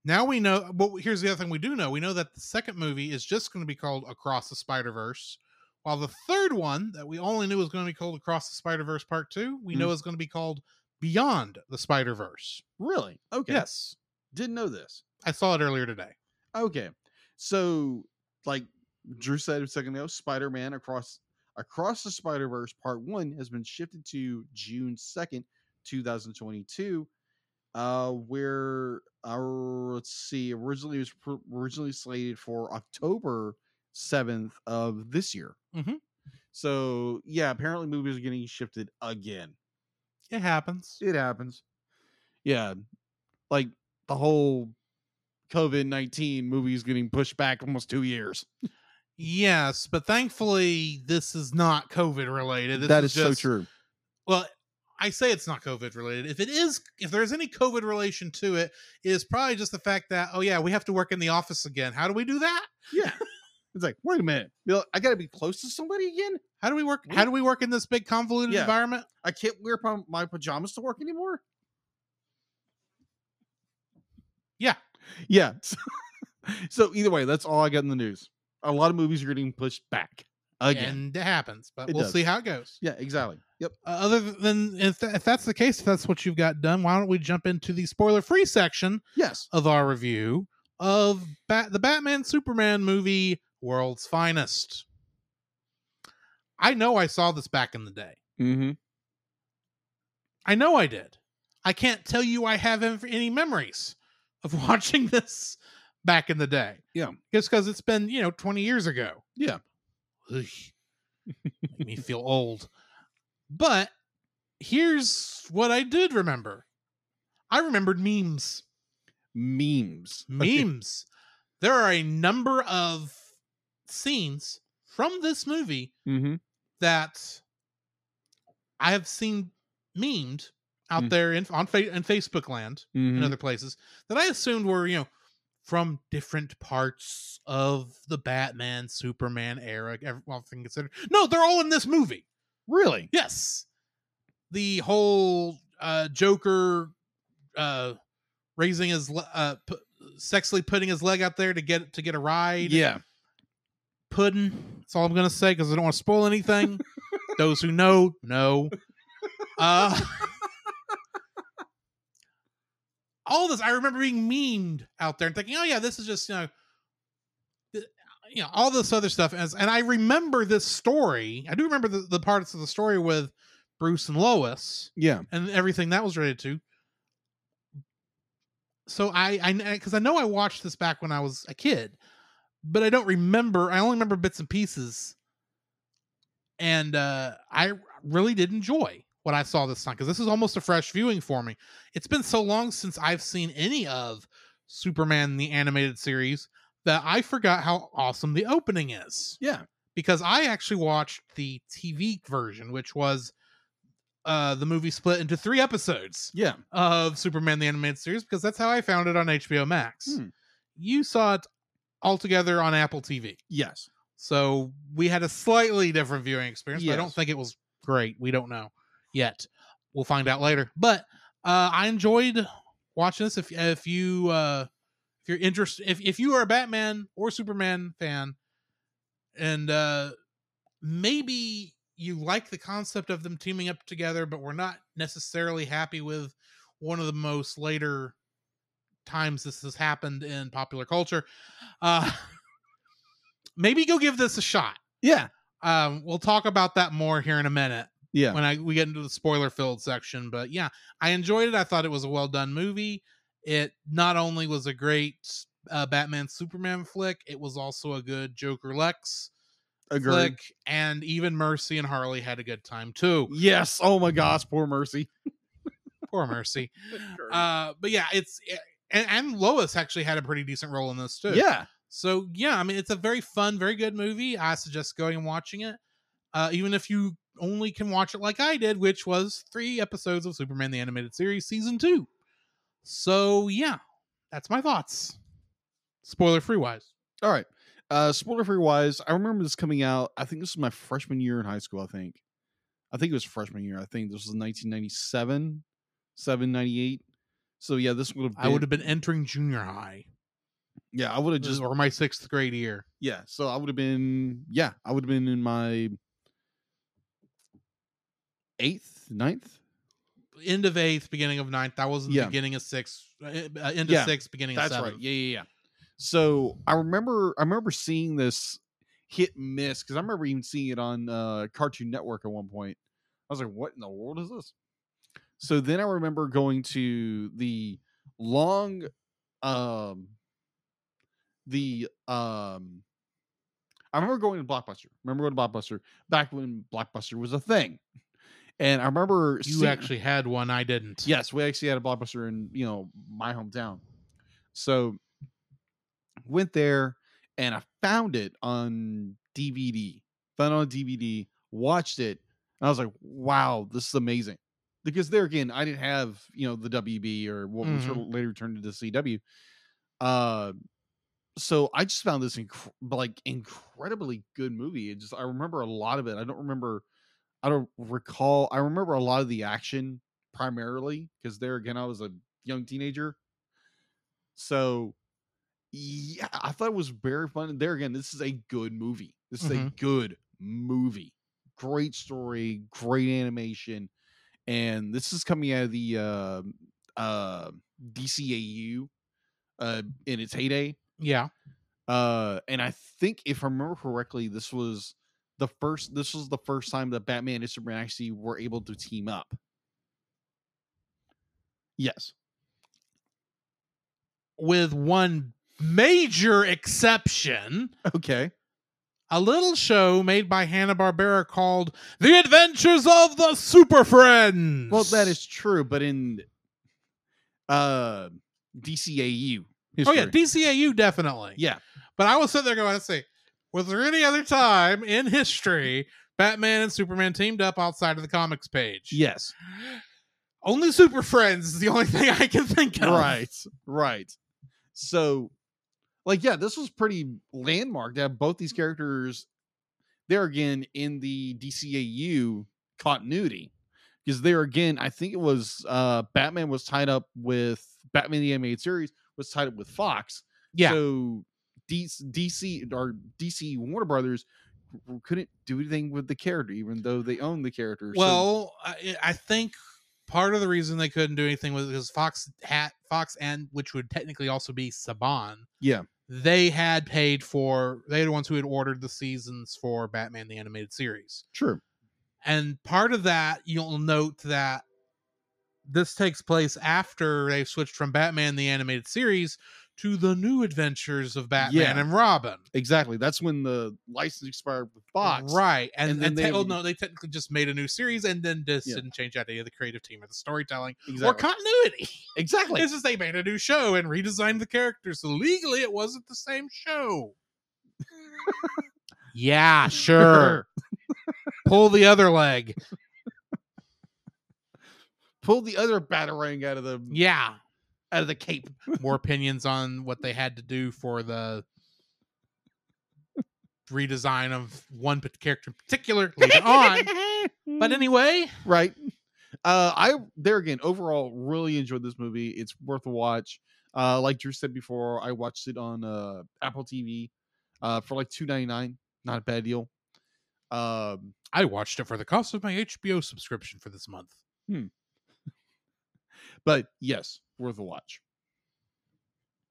now we know. But here's the other thing we do know: we know that the second movie is just going to be called Across the Spider Verse, while the third one that we only knew was going to be called Across the Spider Verse Part Two, we Mm. know is going to be called Beyond the Spider Verse. Really? Okay. Yes, Didn't know this. I saw it earlier today. Okay. So like Drew said a second ago, Spider-Man across across the Spider-Verse part 1 has been shifted to June 2nd, 2022. Uh where our let's see, originally it was pr- originally slated for October 7th of this year. Mhm. So yeah, apparently movies are getting shifted again. It happens. It happens. Yeah, like the whole COVID nineteen movies getting pushed back almost two years. Yes, but thankfully this is not COVID related. This that is just, so true. Well, I say it's not COVID related. If it is, if there's any COVID relation to it, it is probably just the fact that oh yeah, we have to work in the office again. How do we do that? Yeah, it's like wait a minute, I got to be close to somebody again. How do we work? How do we work in this big convoluted Yeah. environment? I can't wear my pajamas to work anymore. Yeah. Yeah. So, (laughs) so either way, that's all I got in the news. A lot of movies are getting pushed back again. And it happens, but It we'll does. see how it goes. yeah, exactly. Yep. Uh, other than if, tha- if that's the case, if that's what you've got done, why don't we jump into the spoiler free section Yes. of our review of Bat- the Batman Superman movie World's Finest. I know I saw this back in the day. Mm-hmm. I know I did. I can't tell you I have any memories of (laughs) watching this back in the day. Yeah. Just because it's been, you know, 20 years ago. Yeah. Make me feel old. But here's what I did remember I remembered memes. Memes. Memes. There are a number of scenes from this movie Mm-hmm. that I have seen memed out Mm. there in on fa- in Facebook land mm-hmm. and other places that I assumed were you know from different parts of the Batman Superman era. ev- All thing considered, no, they're all in this movie. Really? Yes, the whole uh, Joker uh, raising his uh, sexually putting his leg out there to get to get a ride. Yeah. Pudding. That's all I'm gonna say because I don't want to spoil anything. (laughs) Those who know know. Uh, (laughs) all this I remember being memed out there and thinking, oh yeah, this is just you know, th- you know, all this other stuff. As and I remember this story. I do remember the, the parts of the story with Bruce and Lois Yeah. and everything that was related to. So I, I, because I know I watched this back when I was a kid, but I don't remember. I only remember bits and pieces, and uh, I really did enjoy what I saw this time because this is almost a fresh viewing for me. It's been so long since I've seen any of Superman the animated series that I forgot how awesome the opening is Yeah. because I actually watched the TV version, which was uh, the movie split into three episodes Yeah. of Superman the Animated Series because that's how I found it on HBO Max. Hmm. You saw it all together on Apple TV. Yes. So we had a slightly different viewing experience, but I don't think it was great. We don't know yet. We'll find out later. But uh, I enjoyed watching this. If if you uh, if you're interested, if if you are a Batman or Superman fan, and uh, maybe you like the concept of them teaming up together, but we're not necessarily happy with one of the most later times this has happened in popular culture. Uh, (laughs) maybe go give this a shot. Yeah. Um, we'll talk about that more here in a minute Yeah. when I we get into the spoiler filled section. But yeah, I enjoyed it. I thought it was a well done movie. It not only was a great uh, Batman Superman flick, it was also a good Joker Lex Agreed. flick, and even Mercy and Harley had a good time too. Yes. Oh my gosh, poor Mercy. Poor Mercy. (laughs) Uh, but yeah, it's and, and Lois actually had a pretty decent role in this too. yeah. So yeah, I mean it's a very fun, very good movie. I suggest going and watching it. Uh, even if you only can watch it like I did, which was three episodes of Superman the Animated Series season two. So yeah, that's my thoughts. Spoiler free wise. All right. Uh spoiler free wise, I remember this coming out. I think this was my freshman year in high school, I think. I think it was freshman year. I think this was 1997, 798. So yeah, this would have been I would have been entering junior high, Yeah, I would have just or my sixth grade year. yeah, so I would have been yeah, I would have been in my eighth, ninth. End of eighth, beginning of ninth. That was the Yeah. beginning of sixth. Uh, uh, end Yeah, of sixth, beginning That's of right. Yeah, yeah, yeah. So I remember I remember seeing this hit miss because I remember even seeing it on uh Cartoon Network at one point. I was like, what in the world is this? So then I remember going to the long um the um I remember going to Blockbuster. Remember going to Blockbuster back when Blockbuster was a thing. And I remember You seeing- actually had one, I didn't. Yes, we actually had a blockbuster in you know my hometown. So went there and I found it on DVD. Found it on DVD, watched it, and I was like, "Wow, this is amazing." Because there again, I didn't have you know the WB or what was Mhm. later turned into CW. Uh, so I just found this inc- like incredibly good movie. It just I remember a lot of it. I don't remember. I don't recall. I remember a lot of the action primarily because there again I was a young teenager. So yeah, I thought it was very fun. There again, this is a good movie. This is a Mhm. good movie. Great story, great animation, and this is coming out of the uh, uh, DCAU uh, in its heyday. Yeah. Uh, and I think if I remember correctly, this was the first. This was the first time that Batman and Superman actually were able to team up. Yes. With one major exception, Okay. A little show made by Hanna-Barbera called The Adventures of the Super Friends. Well, that is true, but in uh DCAU. Oh yeah, history. DCAU definitely. yeah. But I was sitting there going, let's see, was there any other time in history Batman and Superman teamed up outside of the comics page? Yes. Only Super Friends is the only (laughs) thing I can think of. Right. Right. So, like, yeah, this was pretty landmark to have both these characters there again in the DCAU continuity. Because there again, I think it was uh Batman was tied up with Batman the Animated Series was tied up with Fox. Yeah. So DC, DC or DC Warner Brothers couldn't do anything with the character, even though they own the character. So- Well, I, I think part of the reason they couldn't do anything was because Fox had Fox and which would technically also be Saban. Yeah. They had paid for they're the ones who had ordered the seasons for Batman the animated series. true. And part of that you'll note that this takes place after they switched from Batman the animated series to the new adventures of Batman Yeah. and Robin. Exactly. That's when the license expired with Fox. Right. And, And and, then te- they- oh no, they technically just made a new series and then just Yeah. didn't change any of the creative team or the storytelling or continuity. (laughs) exactly. It's just they made a new show and redesigned the characters. So legally it wasn't the same show. yeah, (laughs) sure. Pull the other leg. Pull the other batarang out of the Yeah. Out of the cape. More opinions on what they had to do for the redesign of one character in particular later on. But (laughs) anyway, right. Uh, I there again overall really enjoyed this movie. It's worth a watch. Uh, like Drew said before, I watched it on uh Apple TV, uh for like two ninety nine. Not a bad deal. Um, I watched it for the cost of my HBO subscription for this month. But yes, worth a watch.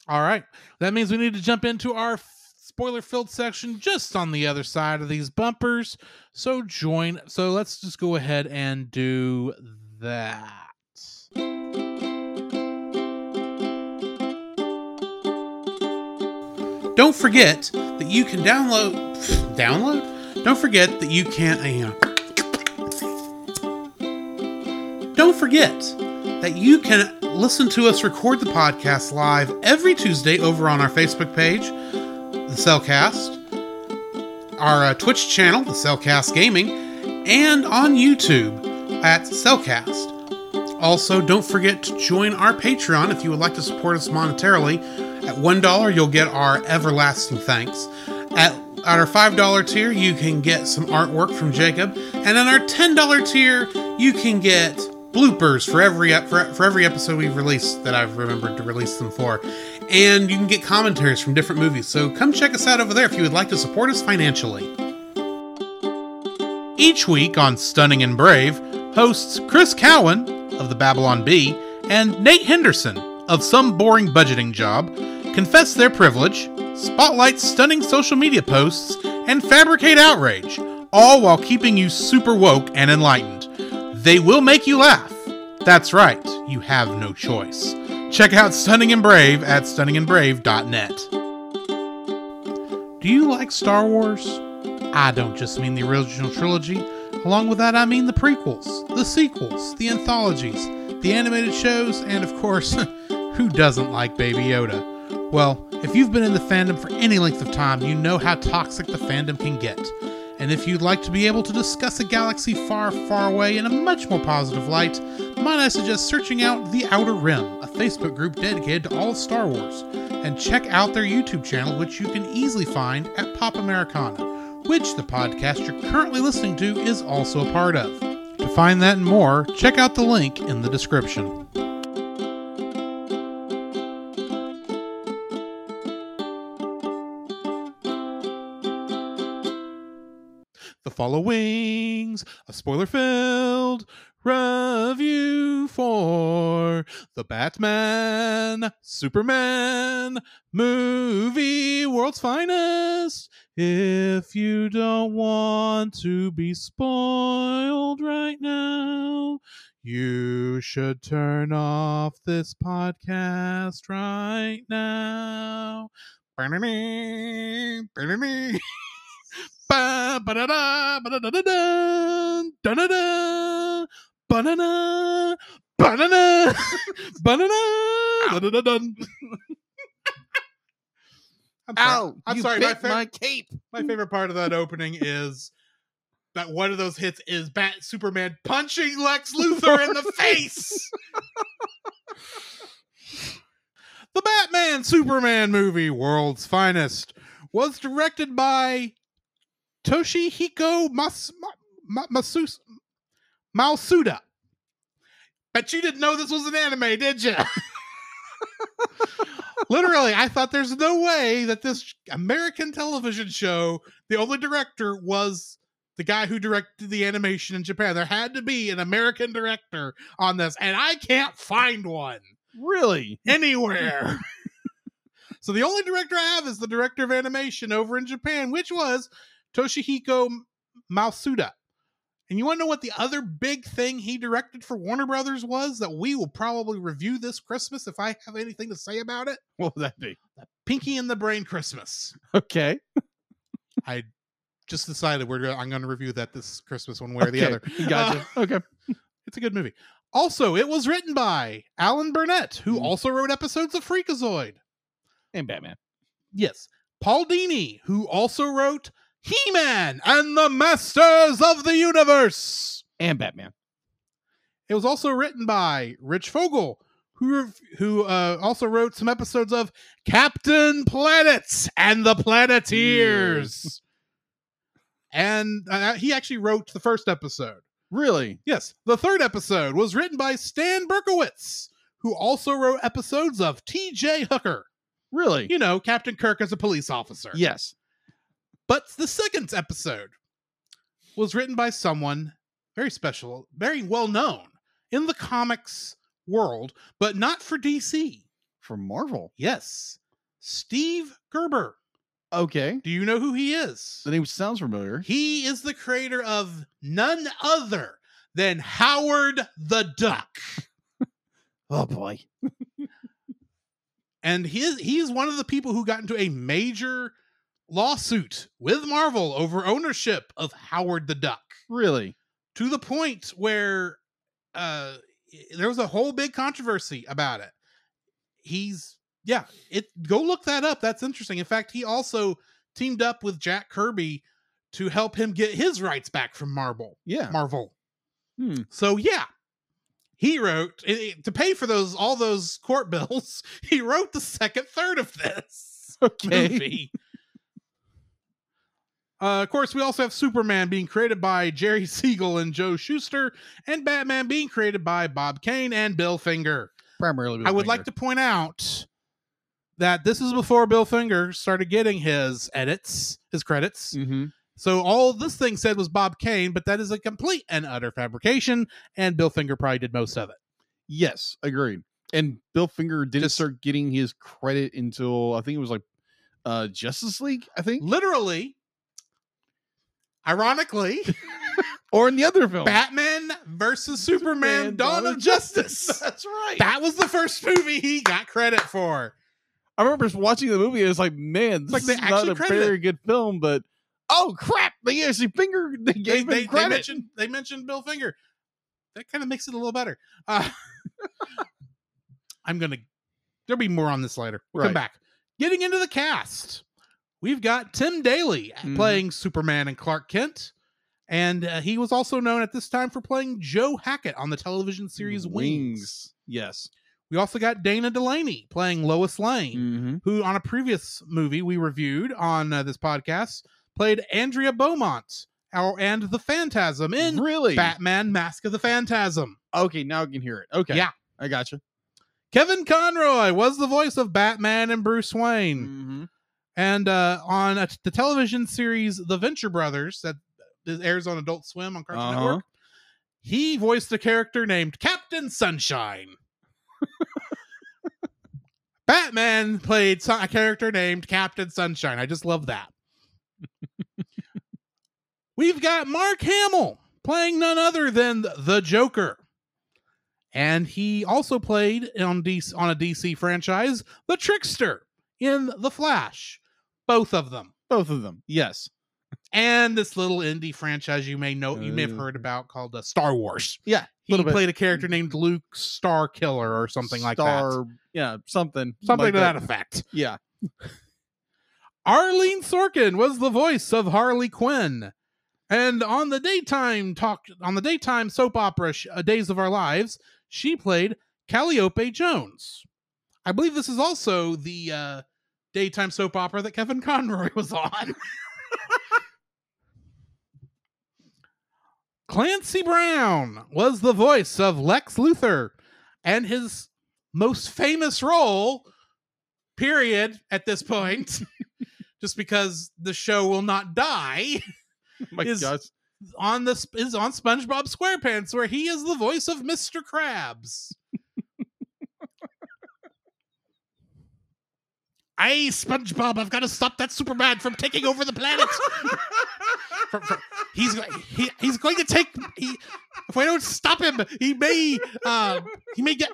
All right. That means we need to jump into our spoiler filled section just on the other side of these bumpers. So join. So let's just go ahead and do that. Don't forget that you can download. (sniffs) Download? Don't forget that you can't. Uh, don't forget that you can listen to us record the podcast live every Tuesday over on our Facebook page, the Cel Cast, our uh, Twitch channel, the Cel Cast Gaming, and on YouTube at Cel Cast. Also, don't forget to join our Patreon if you would like to support us monetarily. At $1, you'll get our everlasting thanks. At, at our $5 tier, you can get some artwork from Jacob. And on our $10 tier, you can get bloopers for every for, for every episode we've released that I've remembered to release them for. And you can get commentaries from different movies. So come check us out over there if you would like to support us financially. Each week on Stunning and Brave, hosts Chris Cowan of the Babylon Bee and Nate Henderson of Some Boring Budgeting Job confess their privilege, spotlight stunning social media posts, and fabricate outrage, all while keeping you super woke and enlightened. They will make you laugh. That's right, you have no choice. Check out Stunning and Brave at stunningandbrave.net. Do you like Star Wars? I don't just mean the original trilogy. Along with that, I mean the prequels, the sequels, the anthologies, the animated shows, and of course, (laughs) who doesn't like Baby Yoda? Well, if you've been in the fandom for any length of time, you know how toxic the fandom can get. And if you'd like to be able to discuss a galaxy far, far away in a much more positive light, might I suggest searching out The Outer Rim, a Facebook group dedicated to all of Star Wars, and check out their YouTube channel, which you can easily find at Pop Americana, which the podcast you're currently listening to is also a part of. To find that and more, check out the link in the description. Following's a spoiler filled review for the Batman Superman movie World's Finest. If you don't want to be spoiled right now, you should turn off this podcast right now. (laughs) Ba- ba-da-da, ba-da-da-da-da, da-da-da, ba-da-da, ba-da-da, ba-da-da, da-da-da-dun. I'm sorry, Ow! I'm you sorry, my fa- my cape. my favorite part of that opening is that one of those hits is Bat Superman punching Lex Luthor in the (laughs) face. the Batman Superman movie, World's Finest, was directed by Toshihiko Mas- Ma- Ma- Masus- Masuda. Bet you didn't know this was an anime, did you? (laughs) Literally, I thought there's no way that this American television show, the only director was the guy who directed the animation in Japan. There had to be an American director on this, and I can't find one Really? anywhere. (laughs) so the only director I have is the director of animation over in Japan, which was Toshihiko Masuda. And you want to know what the other big thing he directed for Warner Brothers was that we will probably review this Christmas if I have anything to say about it? What would that be? Pinky and the Brain Christmas. Okay. (laughs) I just decided we're gonna, I'm going to review that this Christmas one way or the Okay, other. Gotcha. okay. (laughs) It's a good movie. Also, it was written by Alan Burnett, who Mhm. also wrote episodes of Freakazoid. And Batman. Yes. Paul Dini, who also wrote He Man and the Masters of the Universe. And Batman. It was also written by Rich Fogel, who who uh, also wrote some episodes of Captain Planets and the Planeteers. and uh, he actually wrote the first episode. Really? Yes, the third episode was written by Stan Berkowitz, who also wrote episodes of T.J. Hooker. Really? You know, Captain Kirk as a police officer. Yes. But the second episode was written by someone very special, very well known in the comics world, but not for DC. For Marvel. Yes, Steve Gerber. Okay. Do you know who he is? The name sounds familiar. He is the creator of none other than Howard the Duck. (laughs) Oh boy. (laughs) and he is, he is one of the people who got into a major lawsuit with Marvel over ownership of Howard the Duck Really? to the point where uh there was a whole big controversy about it. He's yeah, it go look that up. That's interesting. In fact, he also teamed up with Jack Kirby to help him get his rights back from Marvel. Yeah. Marvel. Hmm. So yeah, he wrote to pay for those all those court (laughs) bills. He wrote the second third of this Okay. movie. Uh, of course, we also have Superman being created by Jerry (laughs) Siegel and Joe Shuster, and Batman being created by Bob Kane and Bill Finger. Primarily. I would like to point out that this is before Bill Finger started getting his edits, his credits. Mm-hmm. So all this thing said was Bob Kane, but that is a complete and utter fabrication, and Bill Finger probably did most of it. Yes, agreed. And Bill Finger didn't Just- start getting his credit until I think it was like uh Justice League, I think. Literally, ironically, (laughs) Or in the other film. Batman versus Superman, Dawn of Justice. (laughs) That's right. That was the first movie he got credit for. I remember just watching the movie. and It's like, man, this like they is not a credit very good film. But oh crap, they actually finger. (laughs) They They, gave they, him credit. they mentioned they mentioned Bill Finger. That kind of makes it a little better. Uh, I'm gonna. There'll be more on this later. We'll come back. Getting into the cast, we've got Tim Daly Mhm. playing Superman and Clark Kent, and uh, he was also known at this time for playing Joe Hackett on the television series Wings. Yes. We also got Dana Delany playing Lois Lane, Mm-hmm. who on a previous movie we reviewed on uh, this podcast played Andrea Beaumont our, and the Phantasm in Really? Batman Mask of the Phantasm. Okay, now I can hear it. Okay. Yeah. I got you. Kevin Conroy was the voice of Batman and Bruce Wayne. Mm-hmm. And uh, on a, the television series The Venture Brothers that airs on Adult Swim on Cartoon Uh-huh. Network, he voiced a character named Captain Sunshine. (laughs) Batman played a character named Captain Sunshine. I just love that. (laughs) We've got Mark Hamill playing none other than the Joker. And he also played on DC, on a DC franchise, The Trickster in The Flash. Both of them. Both of them. Yes. And this little indie franchise you may know you may have heard about called uh, Star Wars. Yeah. He little bit. played a character named Luke Star Killer or something like that. Star, Yeah, something. Something like to that effect. Yeah. (laughs) Arlene Sorkin was the voice of Harley Quinn. And on the daytime talk on the daytime soap opera sh- uh, Days of Our Lives, she played Calliope Jones. I believe this is also the uh, daytime soap opera that Kevin Conroy was on. (laughs) Clancy Brown was the voice of Lex Luthor, and his most famous role, period, at this point, (laughs) just because the show will not die, (laughs) My Is- gosh. on the is on SpongeBob SquarePants, where he is the voice of Mr. Krabs. Hey, SpongeBob, I've got to stop that Superman from taking over the planet. (laughs) From- from- he's he, he's going to take. He, if I don't stop him, he may uh, he may get.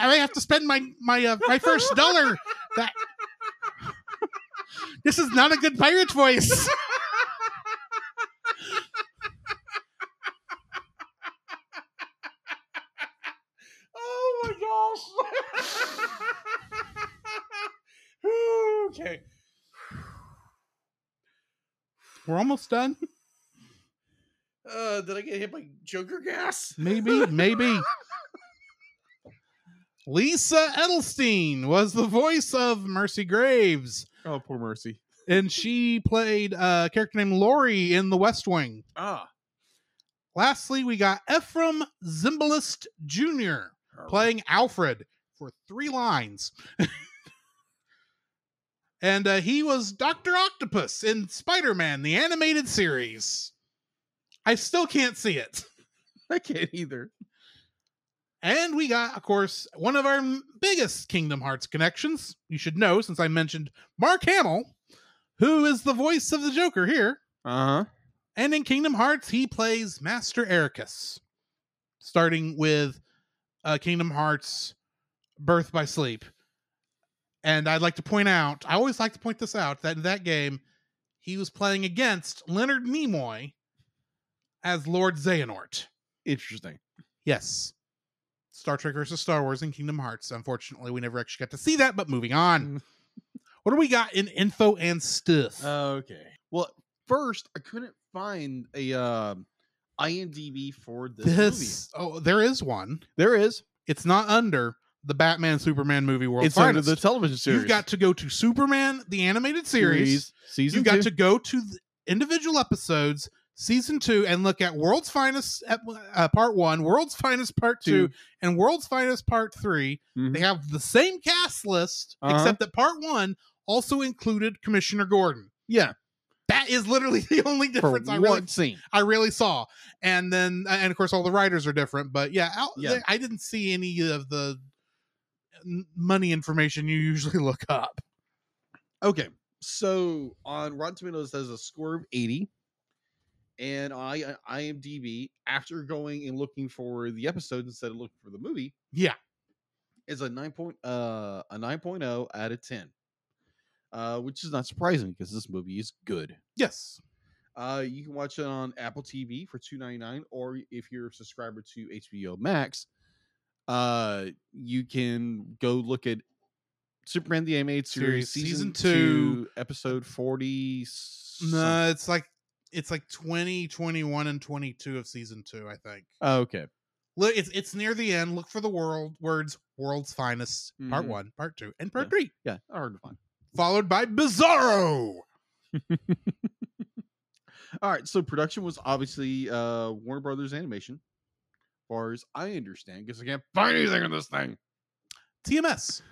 I may have to spend my my uh, my first dollar. That (laughs) this is not a good pirate voice. (laughs) Oh my gosh. Okay. We're almost done. Uh, did I get hit by Joker gas? Maybe, maybe. Lisa Edelstein was the voice of Mercy Graves, Oh, poor Mercy. and she played a character named Lori in The West Wing. Ah. Lastly, we got Efrem Zimbalist Jr. playing Alfred for three lines. (laughs) and uh, he was Dr. Octopus in Spider Man, the animated series. I still can't see it. (laughs) I can't either. And we got, of course, one of our biggest Kingdom Hearts connections. You should know since I mentioned Mark Hamill, who is the voice of the Joker here. Uh huh. And in Kingdom Hearts, he plays Master Eraqus, starting with uh, Kingdom Hearts Birth by Sleep. And I'd like to point out, I always like to point this out, that in that game, he was playing against Leonard Nimoy as Lord Xehanort. Interesting. Yes. Star Trek versus Star Wars and Kingdom Hearts. Unfortunately, we never actually got to see that, but moving on. what do we got in info and stuff? Okay. Well, first I couldn't find a uh, IMDb for this, movie. this oh, there is one. There is. It's not under the Batman Superman movie world. it's under Finest. the television series. You've got to go to Superman the animated series. season. You've got two. to go to the individual episodes, season two, and look at World's Finest uh, Part One, World's Finest Part Two, Two. and World's Finest Part 3 Mhm. They have the same cast list, Uh-huh. except that Part One also included Commissioner Gordon. Yeah, That is literally (laughs) the only difference I really scene. I really saw. And then, and of course, all the writers are different. But yeah, Yeah. I didn't see any of the money information you usually (laughs) look up. Okay, so on Rotten Tomatoes, there's a score of 80, and I IMDb after going and looking for the episodes instead of looking for the movie, Yeah, is a 9 point, uh, a 9.0 out of 10. Uh, which is not surprising because this movie is good. Yes. Uh, you can watch it on Apple TV for two ninety nine, or if you're a subscriber to HBO Max, uh, you can go look at Superman the Animated Series, Series, season, season two, two. episode forty. No, it's like it's like 20, 21, and 22 of season two, I think. Oh, okay. Look, it's it's near the end. Look for the world words "World's Finest" Part Mhm. One, Part Two, and Part Yeah. Three, Yeah, hard to find. followed by Bizarro. (laughs) All right, so production was obviously uh Warner Brothers Animation, far as I understand, because I can't find anything on this thing. TMS.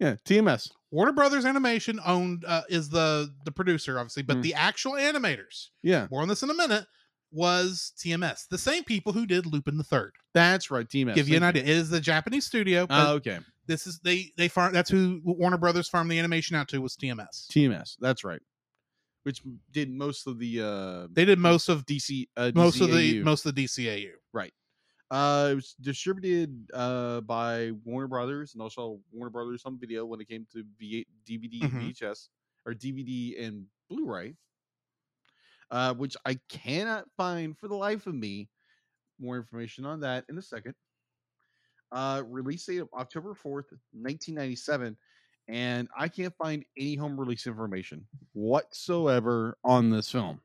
Yeah, TMS. Warner Brothers Animation owned uh, is the the producer, obviously, but Mm. the actual animators. Yeah, More on this in a minute. Was TMS the same people who did Lupin the Third? that's right. TMS. Give you an idea. It is the Japanese studio, Oh, okay. this is they they farm. That's who Warner Brothers farmed the animation out to was TMS. TMS. That's right. Which did most of the uh They did most of DC uh, most of the most of the DCAU. Uh, it was distributed uh by Warner Brothers and also Warner Brothers Home Video when it came to v- DVD and Mhm. VHS or DVD and Blu-ray. Uh, which I cannot find for the life of me. More information on that in a second. Uh, release date of October fourth, nineteen ninety-seven, and I can't find any home release information whatsoever on this film.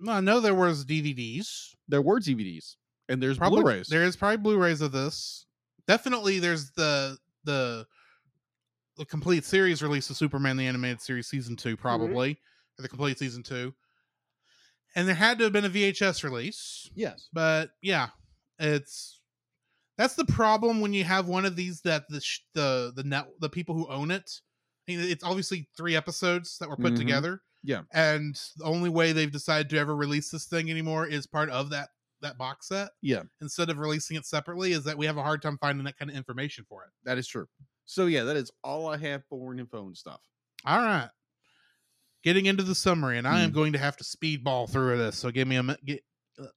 Well, I know there was DVDs. There were DVDs and there's Probably Blu-rays. There is probably Blu-rays of this. Definitely, there's the the the complete series release of Superman the Animated Series season two, probably or the complete season two. And there had to have been a VHS release, yes. but yeah, it's that's the problem when you have one of these that the sh- the the net the people who own it. I mean, It's obviously three episodes that were put Mhm. together. Yeah. and the only way they've decided to ever release this thing anymore is part of that that box set Yeah. instead of releasing it separately is that we have a hard time finding that kind of information for it. That is true. So yeah, that is all I have for info and stuff. All right. Getting into the summary, and I am Mm. going to have to speedball through this. So give me a get.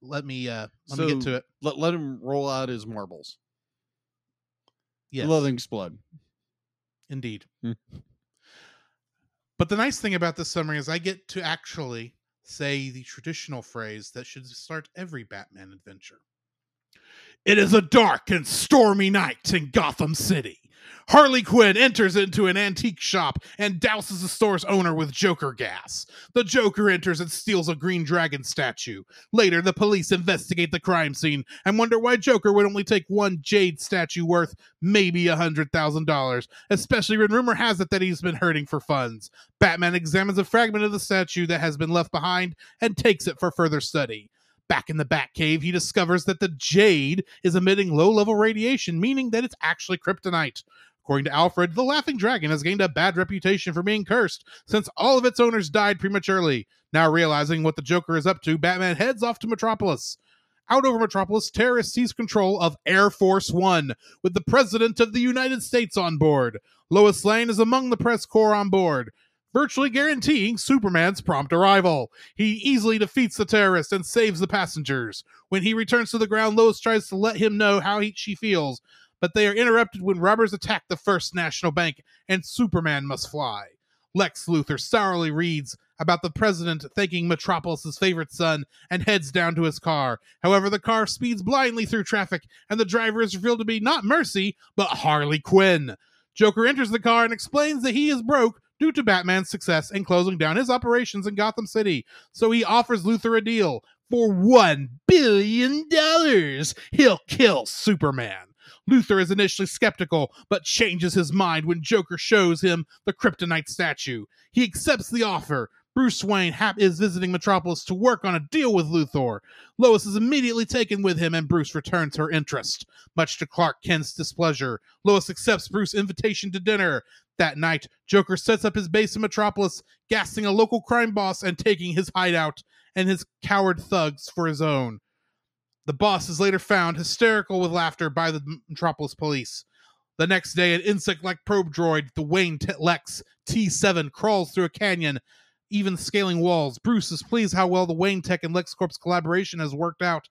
Let me uh let me get to it. Let let him roll out his marbles. Yes, Let them explode. indeed. Hmm. But the nice thing about this summary is I get to actually say the traditional phrase that should start every Batman adventure. It is a dark and stormy night in Gotham City. Harley Quinn enters into an antique shop and douses the store's owner with Joker gas. The Joker enters and steals a Green Dragon statue. Later, the police investigate the crime scene and wonder why Joker would only take one jade statue worth maybe a $100,000, especially when rumor has it that he's been hurting for funds. Batman examines a fragment of the statue that has been left behind and takes it for further study. Back in the Batcave, he discovers that the jade is emitting low level radiation, meaning that it's actually kryptonite. According to Alfred, the Laughing Dragon has gained a bad reputation for being cursed since all of its owners died prematurely. Now realizing what the Joker is up to, Batman heads off to Metropolis. Out over Metropolis, terrorists seize control of Air Force One, with the President of the United States on board. Lois Lane is among the press corps on board, virtually guaranteeing Superman's prompt arrival. He easily defeats the terrorist and saves the passengers. When he returns to the ground, Lois tries to let him know how he, she feels, but they are interrupted when robbers attack the First National Bank and Superman must fly. Lex Luthor sourly reads about the president thanking Metropolis's favorite son and heads down to his car. However, the car speeds blindly through traffic, and the driver is revealed to be not Mercy, but Harley Quinn. Joker enters the car and explains that he is broke due to Batman's success in closing down his operations in Gotham City. So he offers Luthor a deal. For one billion dollars, he'll kill Superman. Luthor is initially skeptical, but changes his mind when Joker shows him the kryptonite statue. He accepts the offer. Bruce Wayne is visiting Metropolis to work on a deal with Luthor. Lois is immediately taken with him, and Bruce returns her interest. Much to Clark Kent's displeasure, Lois accepts Bruce's invitation to dinner. That night, Joker sets up his base in Metropolis, gassing a local crime boss and taking his hideout and his coward thugs for his own. The boss is later found hysterical with laughter by the Metropolis police. The next day, an insect like probe droid, the Wayne Lex T7, crawls through a canyon, even scaling walls. Bruce is pleased how well the Wayne Tech and LexCorp's collaboration has worked out.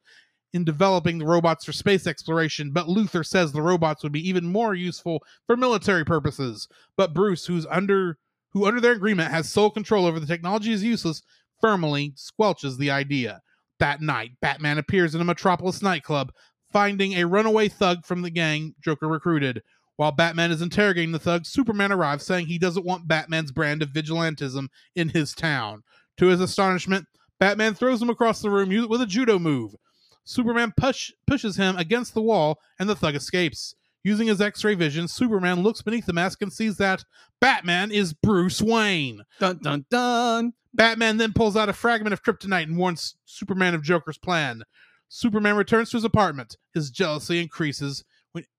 in developing the robots for space exploration, but Luthor says the robots would be even more useful for military purposes. But Bruce, who's under who under their agreement has sole control over the technology is useless, firmly squelches the idea. That night, Batman appears in a Metropolis nightclub, finding a runaway thug from the gang Joker recruited. While Batman is interrogating the thug, Superman arrives saying he doesn't want Batman's brand of vigilantism in his town. To his astonishment, Batman throws him across the room with a judo move. Superman push, pushes him against the wall, and the thug escapes. Using his X ray vision, Superman looks beneath the mask and sees that Batman is Bruce Wayne. Dun dun dun. Batman then pulls out a fragment of kryptonite and warns Superman of Joker's plan. Superman returns to his apartment. His jealousy increases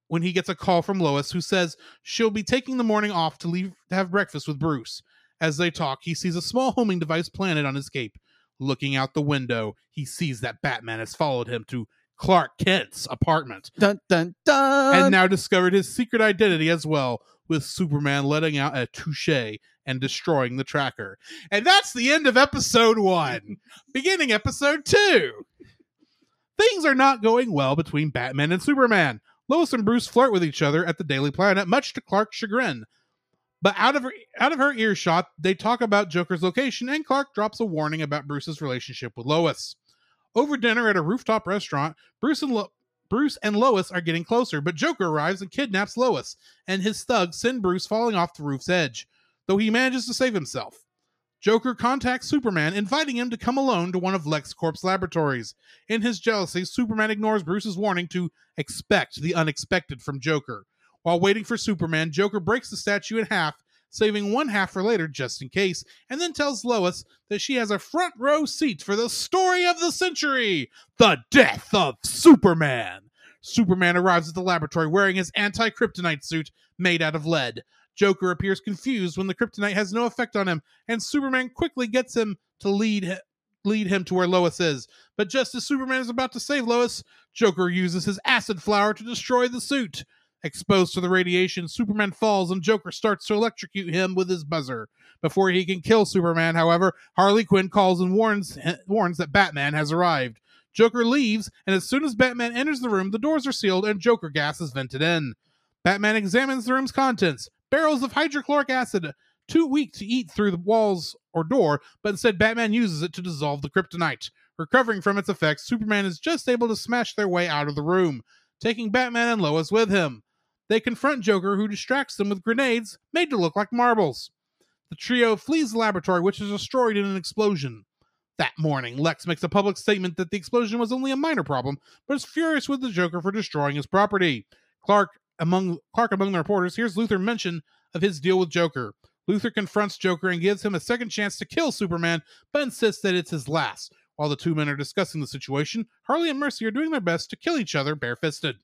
when he gets a call from Lois, who says she'll be taking the morning off to leave to have breakfast with Bruce. As they talk, he sees a small homing device planted on his cape. Looking out the window, he sees that Batman has followed him to Clark Kent's apartment Dun dun dun. and now discovered his secret identity as well, with Superman letting out a touche and destroying the tracker. And that's the end of episode one. (laughs) Beginning episode two. Things are not going well between Batman and Superman. Lois and Bruce flirt with each other at the Daily Planet, much to Clark's chagrin. But out of her out of her earshot, they talk about Joker's location, and Clark drops a warning about Bruce's relationship with Lois. Over dinner at a rooftop restaurant, Bruce and Lo- Bruce and Lois are getting closer, but Joker arrives and kidnaps Lois, and his thugs send Bruce falling off the roof's edge, though he manages to save himself. Joker contacts Superman, inviting him to come alone to one of LexCorp's laboratories. In his jealousy, Superman ignores Bruce's warning to expect the unexpected from Joker. While waiting for Superman, Joker breaks the statue in half, saving one half for later just in case, and then tells Lois that she has a front row seat for the story of the century the death of Superman. Superman arrives at the laboratory wearing his anti kryptonite suit made out of lead. Joker appears confused when the kryptonite has no effect on him, and Superman quickly gets him to lead lead him to where Lois is. But just as Superman is about to save Lois, Joker uses his acid flower to destroy the suit. Exposed to the radiation, Superman falls and Joker starts to electrocute him with his buzzer. Before he can kill Superman, however, Harley Quinn calls and warns warns that Batman has arrived. Joker leaves, and as soon as Batman enters the room, the doors are sealed and Joker gas is vented in. Batman examines the room's contents barrels of hydrochloric acid, too weak to eat through the walls or door, but instead Batman uses it to dissolve the kryptonite. Recovering from its effects, Superman is just able to smash their way out of the room, taking Batman and Lois with him. They confront Joker, who distracts them with grenades made to look like marbles. The trio flees the laboratory, which is destroyed in an explosion. That morning, Lex makes a public statement that the explosion was only a minor problem, but is furious with the Joker for destroying his property. Clark among Clark among the reporters hears Luthor mention of his deal with Joker. Luthor confronts Joker and gives him a second chance to kill Superman, but insists that it's his last. While the two men are discussing the situation, Harley and Mercy are doing their best to kill each other barefisted.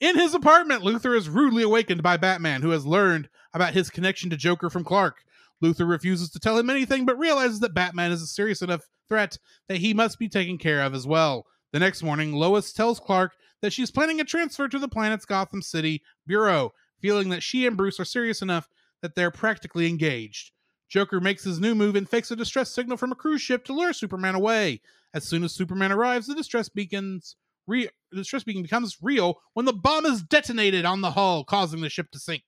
In his apartment, Luthor is rudely awakened by Batman, who has learned about his connection to Joker from Clark. Luthor refuses to tell him anything, but realizes that Batman is a serious enough threat that he must be taken care of as well. The next morning, Lois tells Clark that she's planning a transfer to the planet's Gotham City Bureau, feeling that she and Bruce are serious enough that they're practically engaged. Joker makes his new move and fakes a distress signal from a cruise ship to lure Superman away. As soon as Superman arrives, the distress beacons re- the distress beacon becomes real when the bomb is detonated on the hull, causing the ship to sink.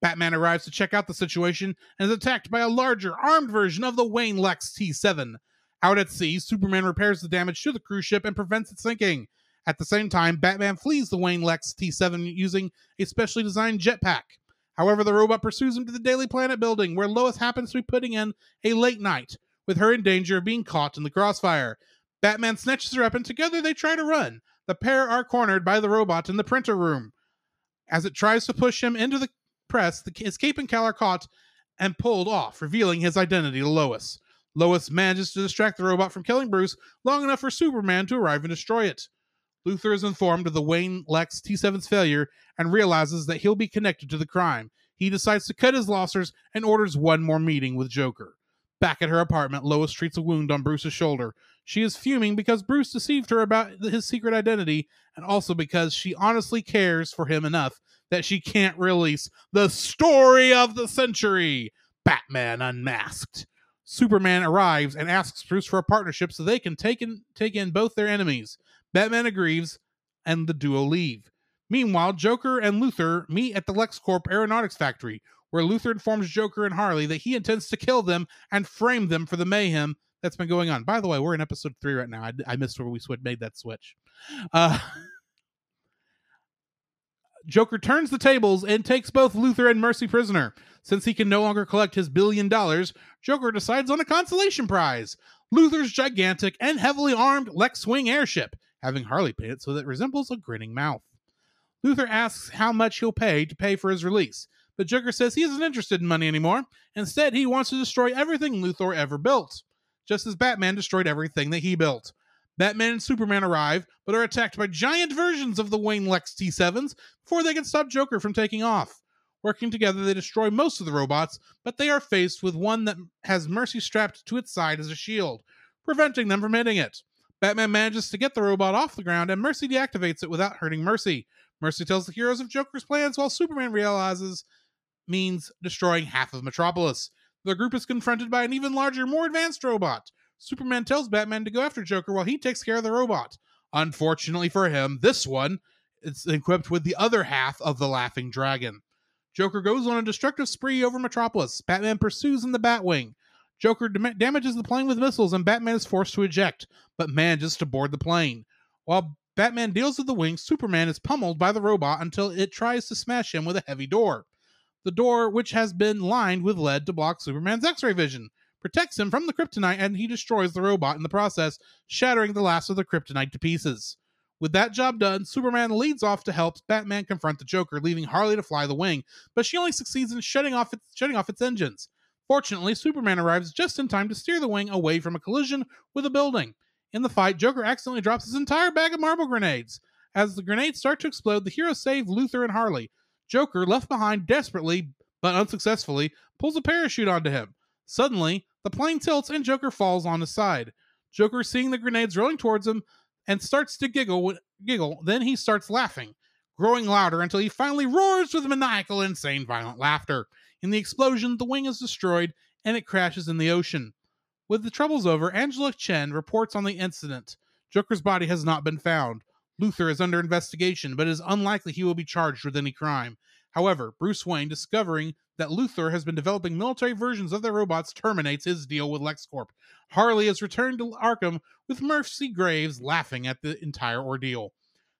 Batman arrives to check out the situation and is attacked by a larger, armed version of the Wayne Lex T7. Out at sea, Superman repairs the damage to the cruise ship and prevents it sinking. At the same time, Batman flees the Wayne Lex T7 using a specially designed jetpack. However, the robot pursues him to the Daily Planet building, where Lois happens to be putting in a late night, with her in danger of being caught in the crossfire. Batman snatches her up, and together they try to run. The pair are cornered by the robot in the printer room. As it tries to push him into the press, the, his cape and cowl are caught and pulled off, revealing his identity to Lois. Lois manages to distract the robot from killing Bruce long enough for Superman to arrive and destroy it. Luthor is informed of the Wayne Lex T7's failure and realizes that he'll be connected to the crime. He decides to cut his losses and orders one more meeting with Joker. Back at her apartment, Lois treats a wound on Bruce's shoulder. She is fuming because Bruce deceived her about his secret identity and also because she honestly cares for him enough that she can't release the story of the century Batman Unmasked. Superman arrives and asks Bruce for a partnership so they can take in, take in both their enemies. Batman agrees, and the duo leave. Meanwhile, Joker and Luthor meet at the LexCorp Aeronautics Factory, where Luthor informs Joker and Harley that he intends to kill them and frame them for the mayhem that's been going on. By the way, we're in episode three right now. I, I missed where we made that switch. Uh, (laughs) Joker turns the tables and takes both Luthor and Mercy prisoner. Since he can no longer collect his billion dollars, Joker decides on a consolation prize Luthor's gigantic and heavily armed Lex Wing airship, having Harley paint it so that it resembles a grinning mouth. Luthor asks how much he'll pay to pay for his release, but Joker says he isn't interested in money anymore. Instead, he wants to destroy everything Luthor ever built, just as Batman destroyed everything that he built. Batman and Superman arrive, but are attacked by giant versions of the Wayne Lex T7s before they can stop Joker from taking off. Working together, they destroy most of the robots, but they are faced with one that has Mercy strapped to its side as a shield, preventing them from hitting it. Batman manages to get the robot off the ground, and Mercy deactivates it without hurting Mercy. Mercy tells the heroes of Joker's plans while Superman realizes means destroying half of Metropolis. The group is confronted by an even larger, more advanced robot. Superman tells Batman to go after Joker while he takes care of the robot. Unfortunately for him, this one is equipped with the other half of the Laughing Dragon. Joker goes on a destructive spree over Metropolis. Batman pursues in the Batwing. Joker dam- damages the plane with missiles, and Batman is forced to eject, but manages to board the plane. While Batman deals with the wing, Superman is pummeled by the robot until it tries to smash him with a heavy door. The door, which has been lined with lead to block Superman's X ray vision, protects him from the kryptonite and he destroys the robot in the process, shattering the last of the kryptonite to pieces. With that job done, Superman leads off to help Batman confront the Joker, leaving Harley to fly the wing, but she only succeeds in shutting off its, shutting off its engines. Fortunately, Superman arrives just in time to steer the wing away from a collision with a building. In the fight, Joker accidentally drops his entire bag of marble grenades. As the grenades start to explode, the heroes save Luthor and Harley. Joker, left behind desperately but unsuccessfully, pulls a parachute onto him. Suddenly, the plane tilts and Joker falls on his side. Joker, seeing the grenades rolling towards him, and starts to giggle. Giggle. Then he starts laughing, growing louder until he finally roars with maniacal, insane, violent laughter. In the explosion, the wing is destroyed and it crashes in the ocean. With the troubles over, Angela Chen reports on the incident. Joker's body has not been found. Luthor is under investigation, but it is unlikely he will be charged with any crime. However, Bruce Wayne, discovering that Luthor has been developing military versions of their robots, terminates his deal with LexCorp. Harley is returned to Arkham with Mercy Graves laughing at the entire ordeal.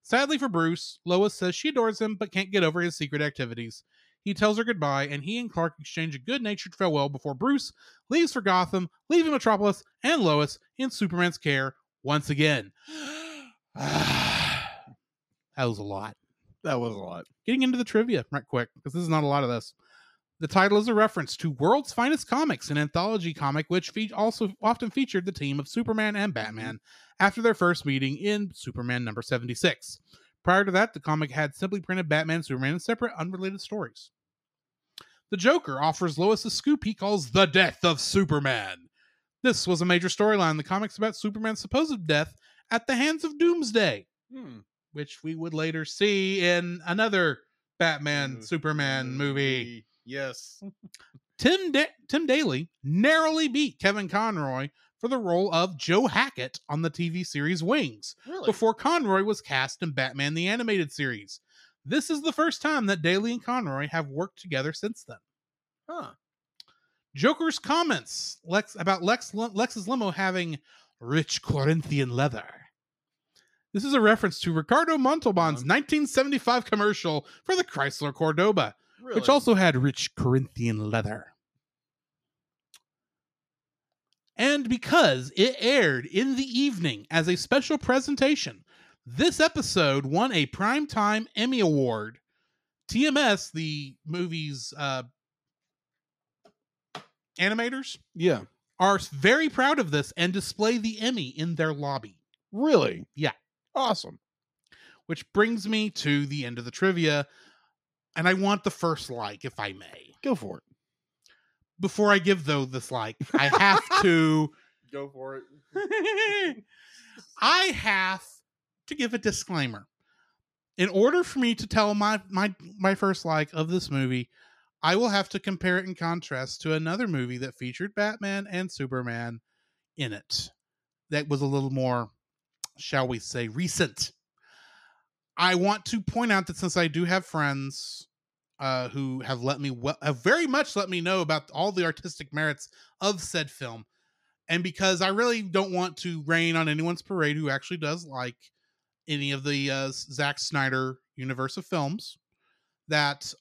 Sadly for Bruce, Lois says she adores him but can't get over his secret activities. He tells her goodbye, and he and Clark exchange a good natured farewell before Bruce leaves for Gotham, leaving Metropolis and Lois in Superman's care once again. (sighs) that was a lot. That was a lot. Getting into the trivia right quick, because this is not a lot of this. The title is a reference to World's Finest Comics, an anthology comic which fe- also often featured the team of Superman and Batman after their first meeting in Superman number 76. Prior to that, the comic had simply printed Batman and Superman in separate, unrelated stories. The Joker offers Lois a scoop he calls The Death of Superman. This was a major storyline in the comics about Superman's supposed death at the hands of Doomsday, Hmm. which we would later see in another Batman Mm, Superman movie. Yes. Tim da- Tim Daly narrowly beat Kevin Conroy for the role of Joe Hackett on the TV series Wings Really? before Conroy was cast in Batman the Animated Series. This is the first time that Daly and Conroy have worked together since then. Huh. Joker's comments Lex about Lex Lex's limo having rich Corinthian leather. This is a reference to Ricardo Montalban's Uh-huh. 1975 commercial for the Chrysler Cordoba, Really? which also had rich Corinthian leather. And because it aired in the evening as a special presentation, this episode won a Primetime Emmy Award. TMS, the movie's uh, animators, Yeah. are very proud of this and display the Emmy in their lobby. Really? Yeah. Awesome. Which brings me to the end of the trivia. And I want the first like, if I may. Go for it. Before I give though this like, I have (laughs) to Go for it. (laughs) I have to give a disclaimer. In order for me to tell my my my first like of this movie, I will have to compare it in contrast to another movie that featured Batman and Superman in it. That was a little more shall we say, recent. I want to point out that since I do have friends uh, who have let me well, have very much let me know about all the artistic merits of said film, and because I really don't want to rain on anyone's parade who actually does like any of the uh, Zack Snyder universe of films, that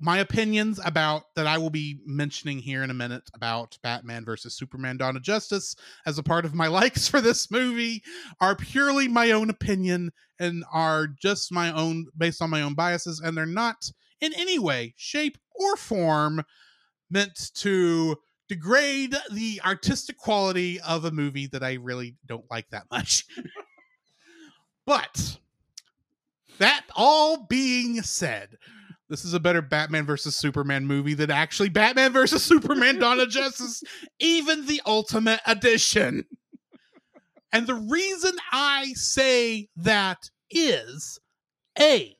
my opinions about that I will be mentioning here in a minute about Batman versus Superman Dawn of Justice as a part of my (laughs) likes for this movie are purely my own opinion and are just my own based on my own biases and they're not in any way, shape, or form meant to degrade the artistic quality of a movie that I really don't like that (laughs) much. But that all being said, this is a better Batman versus Superman movie than actually Batman versus Superman Dawn of Justice, even the Ultimate Edition. And the reason I say that is A,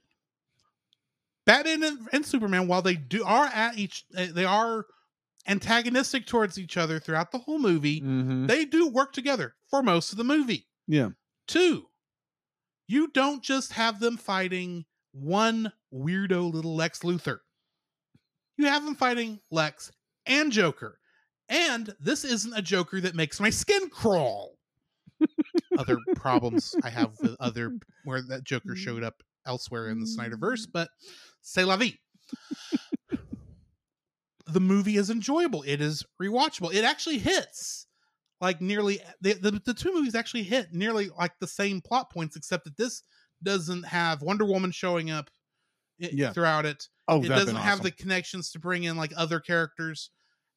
Batman and, and Superman, while they do are at each uh, they are antagonistic towards each other throughout the whole movie, Mm-hmm. they do work together for most of the movie. Yeah. Two, you don't just have them fighting one weirdo little Lex Luthor. You have them fighting Lex and Joker. And this isn't a Joker that makes my skin crawl. other problems I have with (laughs) other where that Joker showed up elsewhere in the Snyderverse, but c'est la vie. (laughs) the movie is enjoyable. It is rewatchable. It actually hits like nearly the, the the two movies actually hit nearly like the same plot points, except that this doesn't have Wonder Woman showing up i- Yeah. throughout it. Oh, it doesn't have awesome. the connections to bring in like other characters,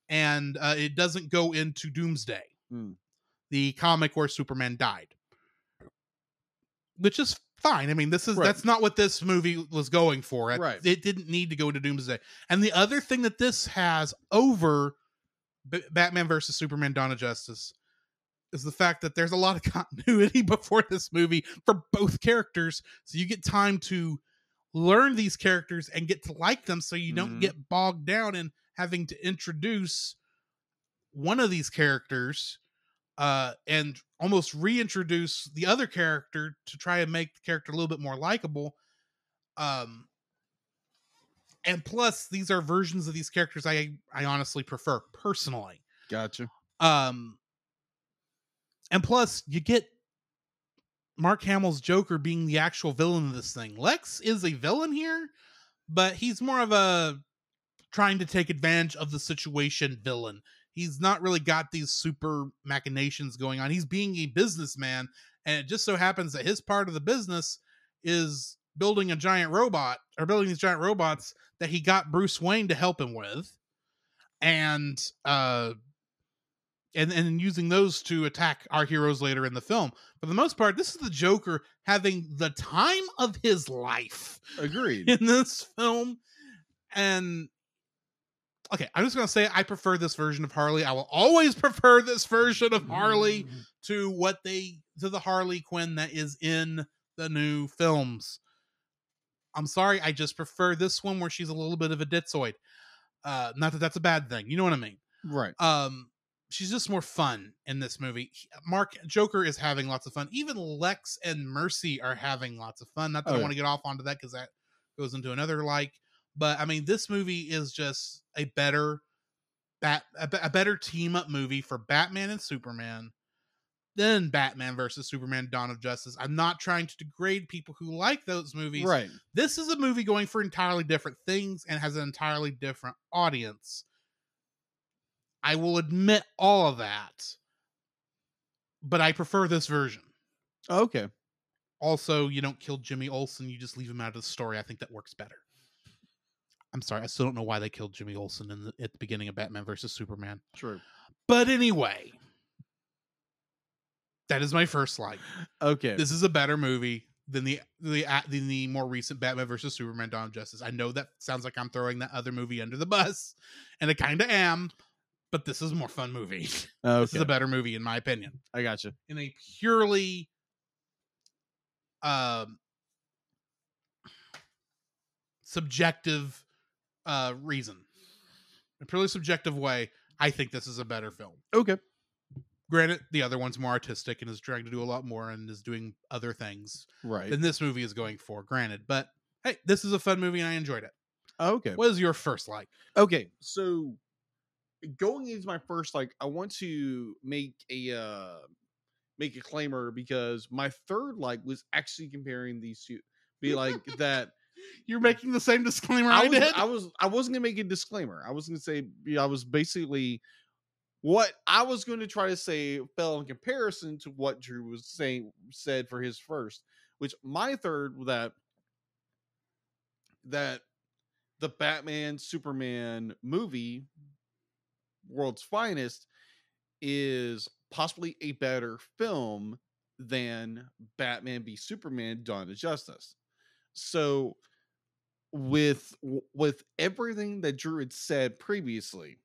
and uh, it doesn't go into Doomsday, Hmm. the comic where Superman died, which is fine. I mean, this is Right. that's not what this movie was going for. It, Right. it didn't need to go into Doomsday. And the other thing that this has over B- Batman versus Superman: Dawn of Justice is the fact that there's a lot of (laughs) continuity before this movie for both characters, so you get time to learn these characters and get to like them, so you don't Mhm. get bogged down in having to introduce one of these characters uh and almost reintroduce the other character to try and make the character a little bit more likable um and plus these are versions of these characters i i honestly prefer personally Gotcha. um and plus you get mark hamill's joker being the actual villain of this thing. Lex is a villain here but he's more of a trying to take advantage of the situation villain. He's not really got these super machinations going on. He's being a businessman and it just so happens that his part of the business is building a giant robot or building these giant robots that he got bruce wayne to help him with. And uh and and using those to attack our heroes later in the film. For the most part, this is the Joker having the time of his life (laughs) Agreed. in this film. And okay, I'm just gonna say I prefer this version of Harley. I will always prefer this version of Harley to what they to the Harley Quinn that is in the new films. I'm sorry, I just prefer this one where she's a little bit of a ditzoid. Uh, not that that's a bad thing, you know what I mean right. um she's just more fun in this movie. Mark joker is having lots of fun. Even lex and mercy are having lots of fun. Not that Oh, i want to get off onto that because that goes into another like but i mean this movie is just a better bat a, a better team up movie for batman and superman than batman versus superman dawn of justice. I'm not trying to degrade people who like those movies. Right. this is a movie going for entirely different things and has an entirely different audience. I will admit all of that, but I prefer this version. Okay. Also, you don't kill Jimmy Olsen, you just leave him out of the story. I think that works better. I'm sorry, I still don't know why they killed Jimmy Olsen in the, at the beginning of Batman versus Superman. True. But anyway, that is my first like. Okay. this is a better movie than the the than the more recent Batman versus Superman: Dawn of Justice. I know that sounds like I'm throwing that other movie under the bus, and I kind of am, but this is a more fun movie. (laughs) This is a better movie in my opinion, I gotcha. in a purely um subjective uh reason, a purely subjective way. I think this is a better film. Okay. Granted, the other one's more artistic and is trying to do a lot more and is doing other things Right. than this movie is going for. Granted, but hey, this is a fun movie and I enjoyed it. okay. What is your first like? Okay. So going into my first, like, I want to make a uh make a claimer because my third like was actually comparing these two. Be like that. (laughs) You're making the same disclaimer I I, was, did. I was I wasn't gonna make a disclaimer. I was gonna say I was basically what I was going to try to say fell in comparison to what Drew was saying said for his first, which my third that that the Batman Superman movie World's Finest is possibly a better film than Batman v Superman Dawn of Justice. So with with everything that Drew had said previously,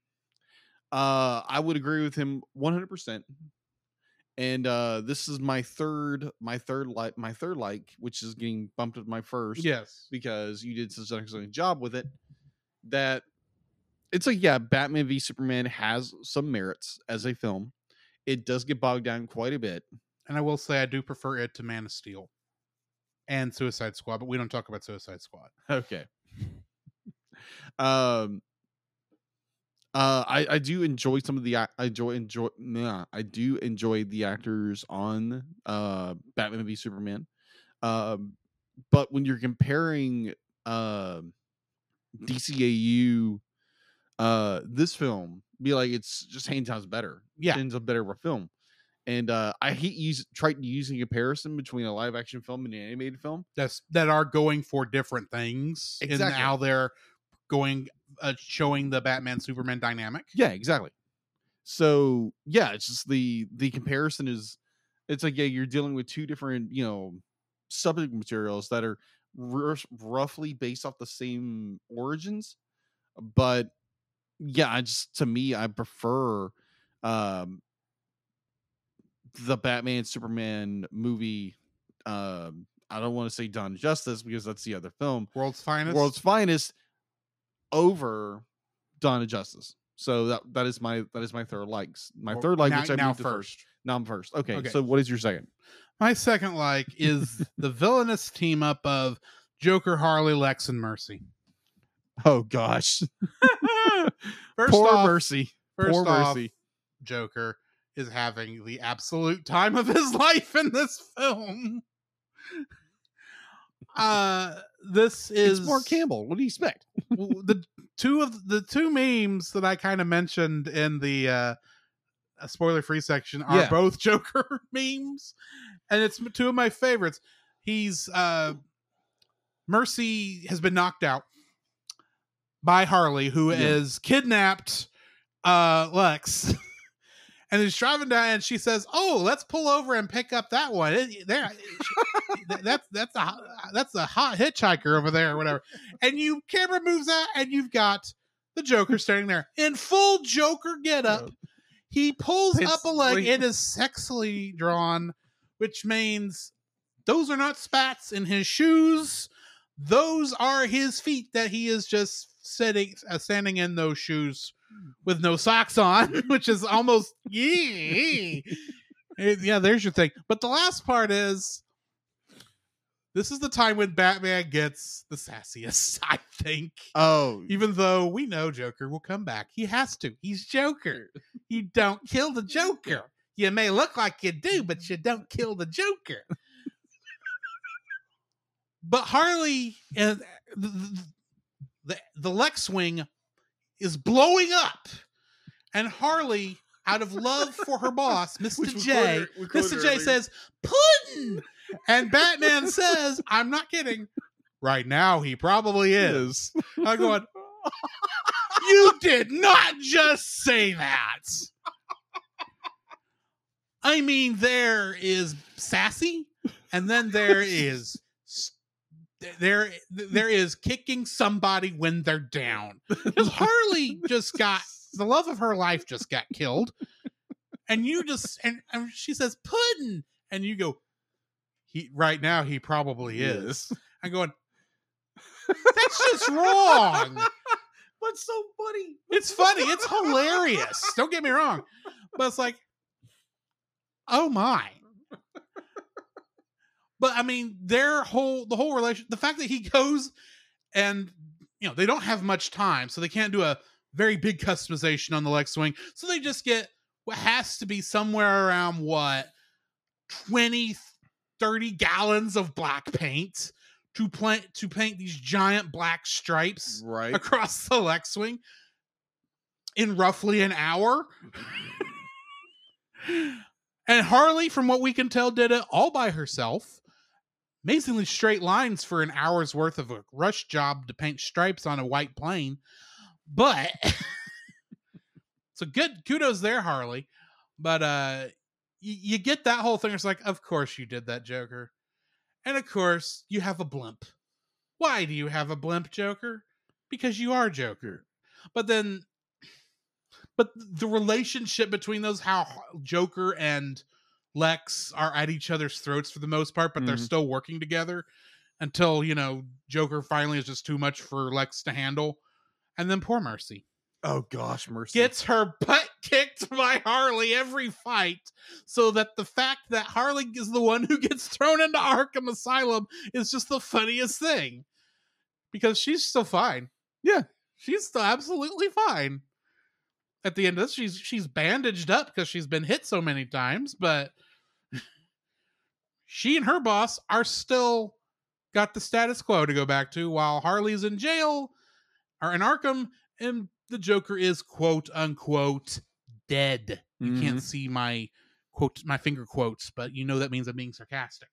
uh I would agree with him 100%. And uh this is my third my third like my third like which is getting bumped up my first yes. because you did such an excellent job with it that it's like yeah batman v superman has some merits as a film. It does get bogged down quite a bit. And I will say I do prefer it to Man of Steel and Suicide Squad, but we don't talk about Suicide Squad. okay. (laughs) Um uh i i do enjoy some of the i enjoy enjoy nah, i do enjoy the actors on uh batman v superman. Um but when you're comparing um dcau uh this film be like it's just hand times better Yeah. it's a better of a film and uh i hate use trying using comparison between a live action film and an animated film That's that are going for different things and Exactly. how they're going uh, showing the Batman Superman dynamic. Yeah, exactly. So yeah, it's just the the comparison is it's like yeah, you're dealing with two different you know subject materials that are r- roughly based off the same origins, but yeah, I just to me I prefer um the Batman Superman movie. Um, I don't want to say Dawn Justice because that's the other film. World's finest. World's Finest over Dawn of Justice. So that that is my that is my third likes. My third like, now, which I now to first. Now I'm first. Okay, Okay. So what is your second? My second like is (laughs) the villainous team up of Joker, Harley, Lex, and Mercy. Oh gosh, (laughs) (laughs) First poor off, Mercy. first poor off, Mercy. Joker is having the absolute time of (laughs) his life in this film. Uh, this is It's Mark Campbell. What do you expect? (laughs) the two of the two memes that I kind of mentioned in the uh, spoiler free section are Yeah. both Joker memes, and it's two of my favorites. He's uh, Mercy has been knocked out by Harley, who is Yeah. kidnapped uh, Lex. (laughs) And he's driving down, and she says, "Oh, let's pull over and pick up that one. It- there, (laughs) that- that's that's a hot- that's a hot hitchhiker over there, or whatever." And you camera moves out, and you've got the Joker standing there in full Joker getup. He pulls It's up a leg. like- It is sexily drawn, which means those are not spats in his shoes. Those are his feet that he is just sitting, uh, standing in those shoes with no socks on, (laughs) which is almost yee. Yeah. There's your thing. But the last part is. This is the time when Batman gets the sassiest, (laughs) I think. Oh, Even though we know Joker will come back. He has to. He's Joker. You don't kill the Joker. You may look like you do, but you don't kill the Joker. but Harley and the, the, Lex Wing is blowing up. And Harley, out of love for her boss, (laughs) Mr. J, quoted- we quoted Mr. J earlier. says, Puddin! And Batman says, I'm not kidding. Right now, he probably is. I'm going, (laughs) you did not just say that. I mean, there is sassy, and then there (laughs) is there there is kicking somebody when they're down. Because Harley (laughs) just got the love of her life just got killed, and you just and, and she says pudding, and you go, he right now he probably is. I'm going. That's just wrong. What's so funny? It's funny. It's hilarious. Don't get me wrong. But it's like, oh my. But I mean, their whole the whole relation, the fact that he goes and you know they don't have much time, so they can't do a very big customization on the Lex Wing, so they just get what has to be somewhere around what 20 30 gallons of black paint to plant to paint these giant black stripes Right. across the Lex Wing in roughly an hour. (laughs) and Harley, from what we can tell, did it all by herself. Amazingly straight lines for an hour's worth of a rush job to paint stripes on a white plane. But (laughs) so good kudos there, Harley. But uh you, you get that whole thing. It's like, of course you did that, Joker. And of course, you have a blimp. Why do you have a blimp, Joker? Because you are Joker. But then, but the relationship between those, how Joker and Lex are at each other's throats for the most part, but they're Mhm. still working together until, you know, Joker finally is just too much for Lex to handle. And then poor Mercy Oh gosh, mercy. gets her butt (laughs) kicked by Harley every fight, so that the fact that Harley is the one who gets thrown into Arkham Asylum is just the funniest thing. Because she's still fine. Yeah. She's still absolutely fine. At the end of this, she's she's bandaged up because she's been hit so many times, but she and her boss are still got the status quo to go back to while Harley's in jail or in Arkham and the Joker is quote unquote dead. You Mhm. can't see my quote my finger quotes, but you know that means I'm being sarcastic.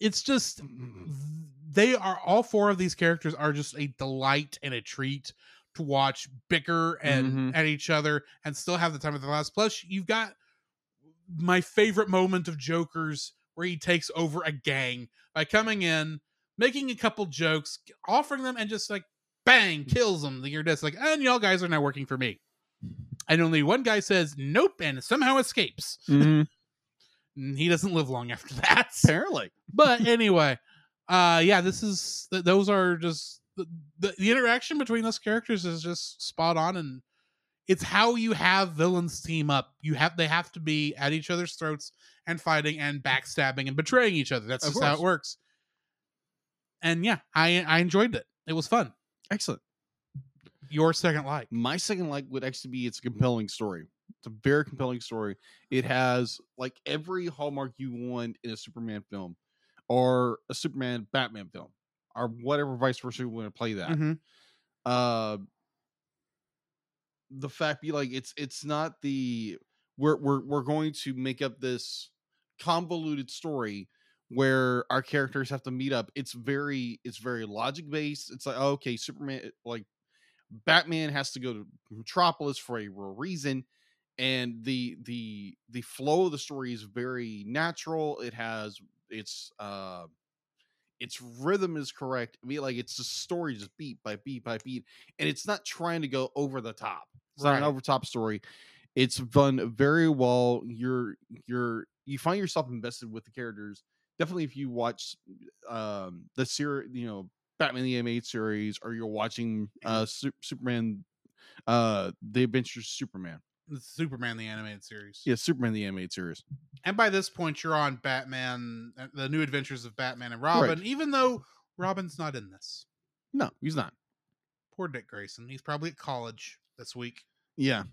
it's just they are all four of these characters are just a delight and a treat to watch bicker and Mhm. at each other and still have the time of their lives. Plus, you've got my favorite moment of Joker's where he takes over a gang by coming in, making a couple jokes, offering them, and just like bang, kills them. You're just like, and y'all guys are now working for me. And only one guy says nope and somehow escapes. (laughs) Mhm. He doesn't live long after that. Apparently. But anyway, uh yeah, this is th- those are just the, the, the interaction between those characters is just spot on and it's how you have villains team up. You have they have to be at each other's throats and fighting and backstabbing and betraying each other. That's Of just how it works. And yeah, I I enjoyed it. It was fun. Excellent. Your second like. My second like would actually be it's a compelling story. It's a very compelling story. It has like every hallmark you want in a Superman film or a Superman Batman film or whatever vice versa you want to play that. Mhm. uh the fact be like it's it's not the we're we're we're going to make up this convoluted story where our characters have to meet up it's very it's very logic based it's like okay superman like batman has to go to metropolis for a real reason and the the the flow of the story is very natural it has it's uh its rhythm is correct. I mean, like it's a story just beat by beat by beat, and it's not trying to go over the top. It's not an Right. over top story. It's done very well. You're you're you find yourself invested with the characters. Definitely, if you watch um the series, you know Batman the animated series, or you're watching uh Su- Superman, uh the Adventures of Superman. Superman the animated series. Yeah, Superman the animated series. And by this point, you're on Batman, uh, the new adventures of Batman and Robin, even though Robin's not in this. No, he's not. Poor Dick Grayson. He's probably at college this week. Yeah.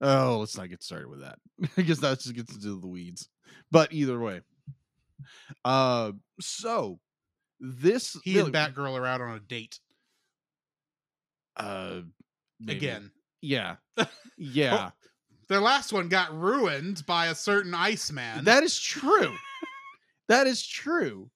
Oh, let's not get started with that. (laughs) I guess that just gets into the weeds. But either way. Uh so this He really- and Batgirl are out on a date uh maybe. again. Yeah. (laughs) Yeah. Their last one got ruined by a certain Iceman. that is true. that is true.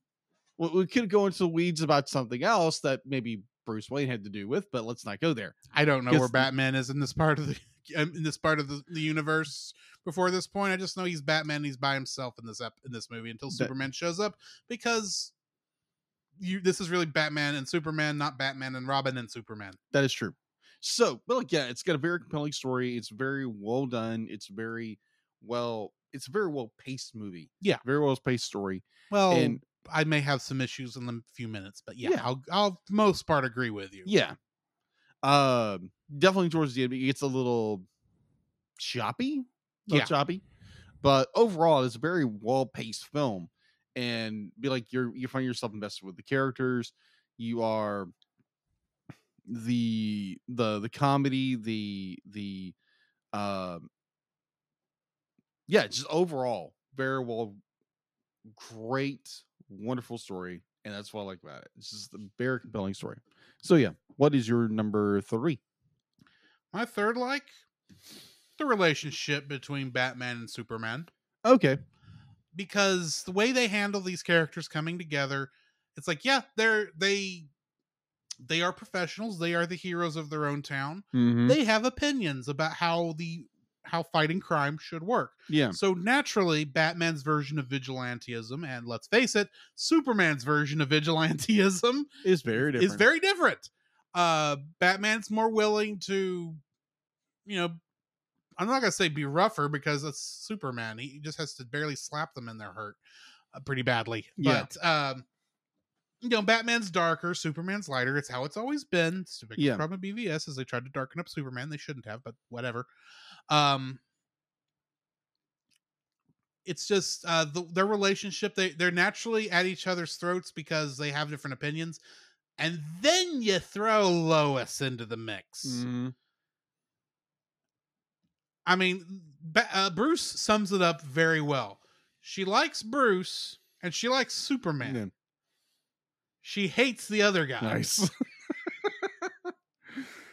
Well, we could go into the weeds about something else that maybe Bruce Wayne had to do with, but let's not go there. I don't know where Batman is in this part of the (laughs) in this part of the, the universe before this point. I just know he's Batman. He's by himself in this ep- in this movie until That- Superman shows up because you this is really Batman and Superman, not Batman and Robin and Superman. That is true. So, but like, yeah, it's got a very compelling story. It's very well done. It's very well. It's a very well paced movie. Yeah. very well paced story. Well, And- I may have some issues in a few minutes, but yeah, Yeah. I'll I'll most part agree with you. Yeah, um, definitely towards the end, it gets a little choppy. Yeah. choppy. But overall, it's a very well paced film, and be like you're you find yourself invested with the characters. You are the the the comedy, the the um yeah, just overall very well, great, wonderful story, and that's what I like about it. It's just a very compelling story. So yeah, what is your number three? My third like the relationship between Batman and Superman Okay, because the way they handle these characters coming together, it's like yeah, they're they they are professionals, they are the heroes of their own town. mm-hmm. They have opinions about how the how fighting crime should work. yeah, So naturally, Batman's version of vigilantism, and let's face it, Superman's version of vigilantism it's very different. is very different. Uh, Batman's more willing to, you know, I'm not gonna say be rougher because it's Superman. He just has to barely slap them and they're hurt uh, pretty badly. Yeah. But um, you know, Batman's darker, Superman's lighter. It's how it's always been. It's the biggest Yeah. problem with BVS is they tried to darken up Superman. They shouldn't have, but whatever. Um, it's just uh the, their relationship they they're naturally at each other's throats because they have different opinions and then you throw lois into the mix Mhm. i mean uh, bruce sums it up very well she likes bruce and she likes superman Yeah. She hates the other guy Nice. (laughs)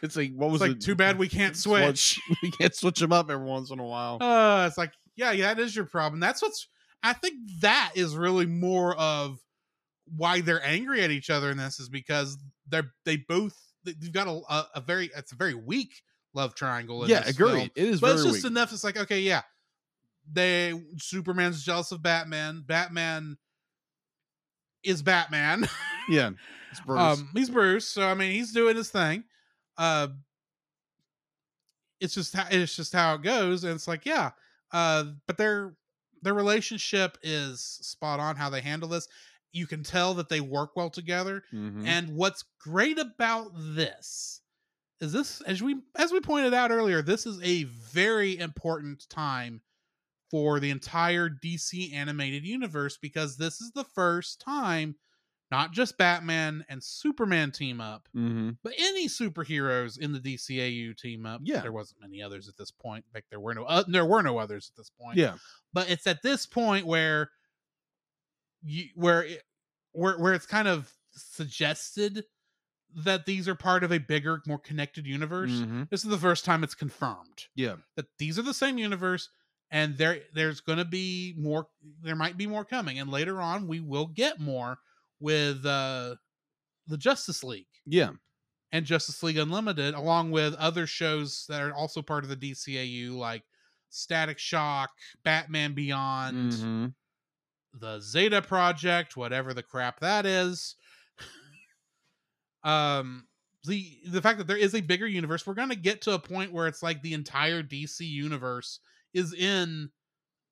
it's like what was it's like it? too bad we can't switch (laughs) we can't switch them up every once in a while. Uh, it's like, yeah, yeah, that is your problem. That's what's. I think that is really more of why they're angry at each other in this is because they're they both they've got a a, a very it's a very weak love triangle. In yeah, agreed. film. It is But it's just weak. enough. It's like okay, yeah, they Superman's jealous of Batman. Batman is Batman. (laughs) yeah, it's (laughs) Bruce. Um, he's Bruce, so I mean, he's doing his thing. Uh, it's just how it's just how it goes, and it's like, yeah. Uh, but their their relationship is spot on. How they handle this, you can tell that they work well together. Mhm. And what's great about this is this, as we as we pointed out earlier, this is a very important time for the entire DC animated universe because this is the first time not just Batman and Superman team up, Mhm. but any superheroes in the DCAU team up. Yeah. there wasn't many others at this point. Like there were no uh, there were no others at this point. yeah, but it's at this point where you where it, where where it's kind of suggested that these are part of a bigger, more connected universe. Mhm. This is the first time it's confirmed yeah, that these are the same universe and there there's going to be more there might be more coming and later on we will get more with uh the Justice League yeah, and Justice League Unlimited along with other shows that are also part of the DCAU like Static Shock, Batman Beyond, Mhm. the Zeta Project, whatever the crap that is. (laughs) um the the fact that there is a bigger universe, we're going to get to a point where it's like the entire DC universe is in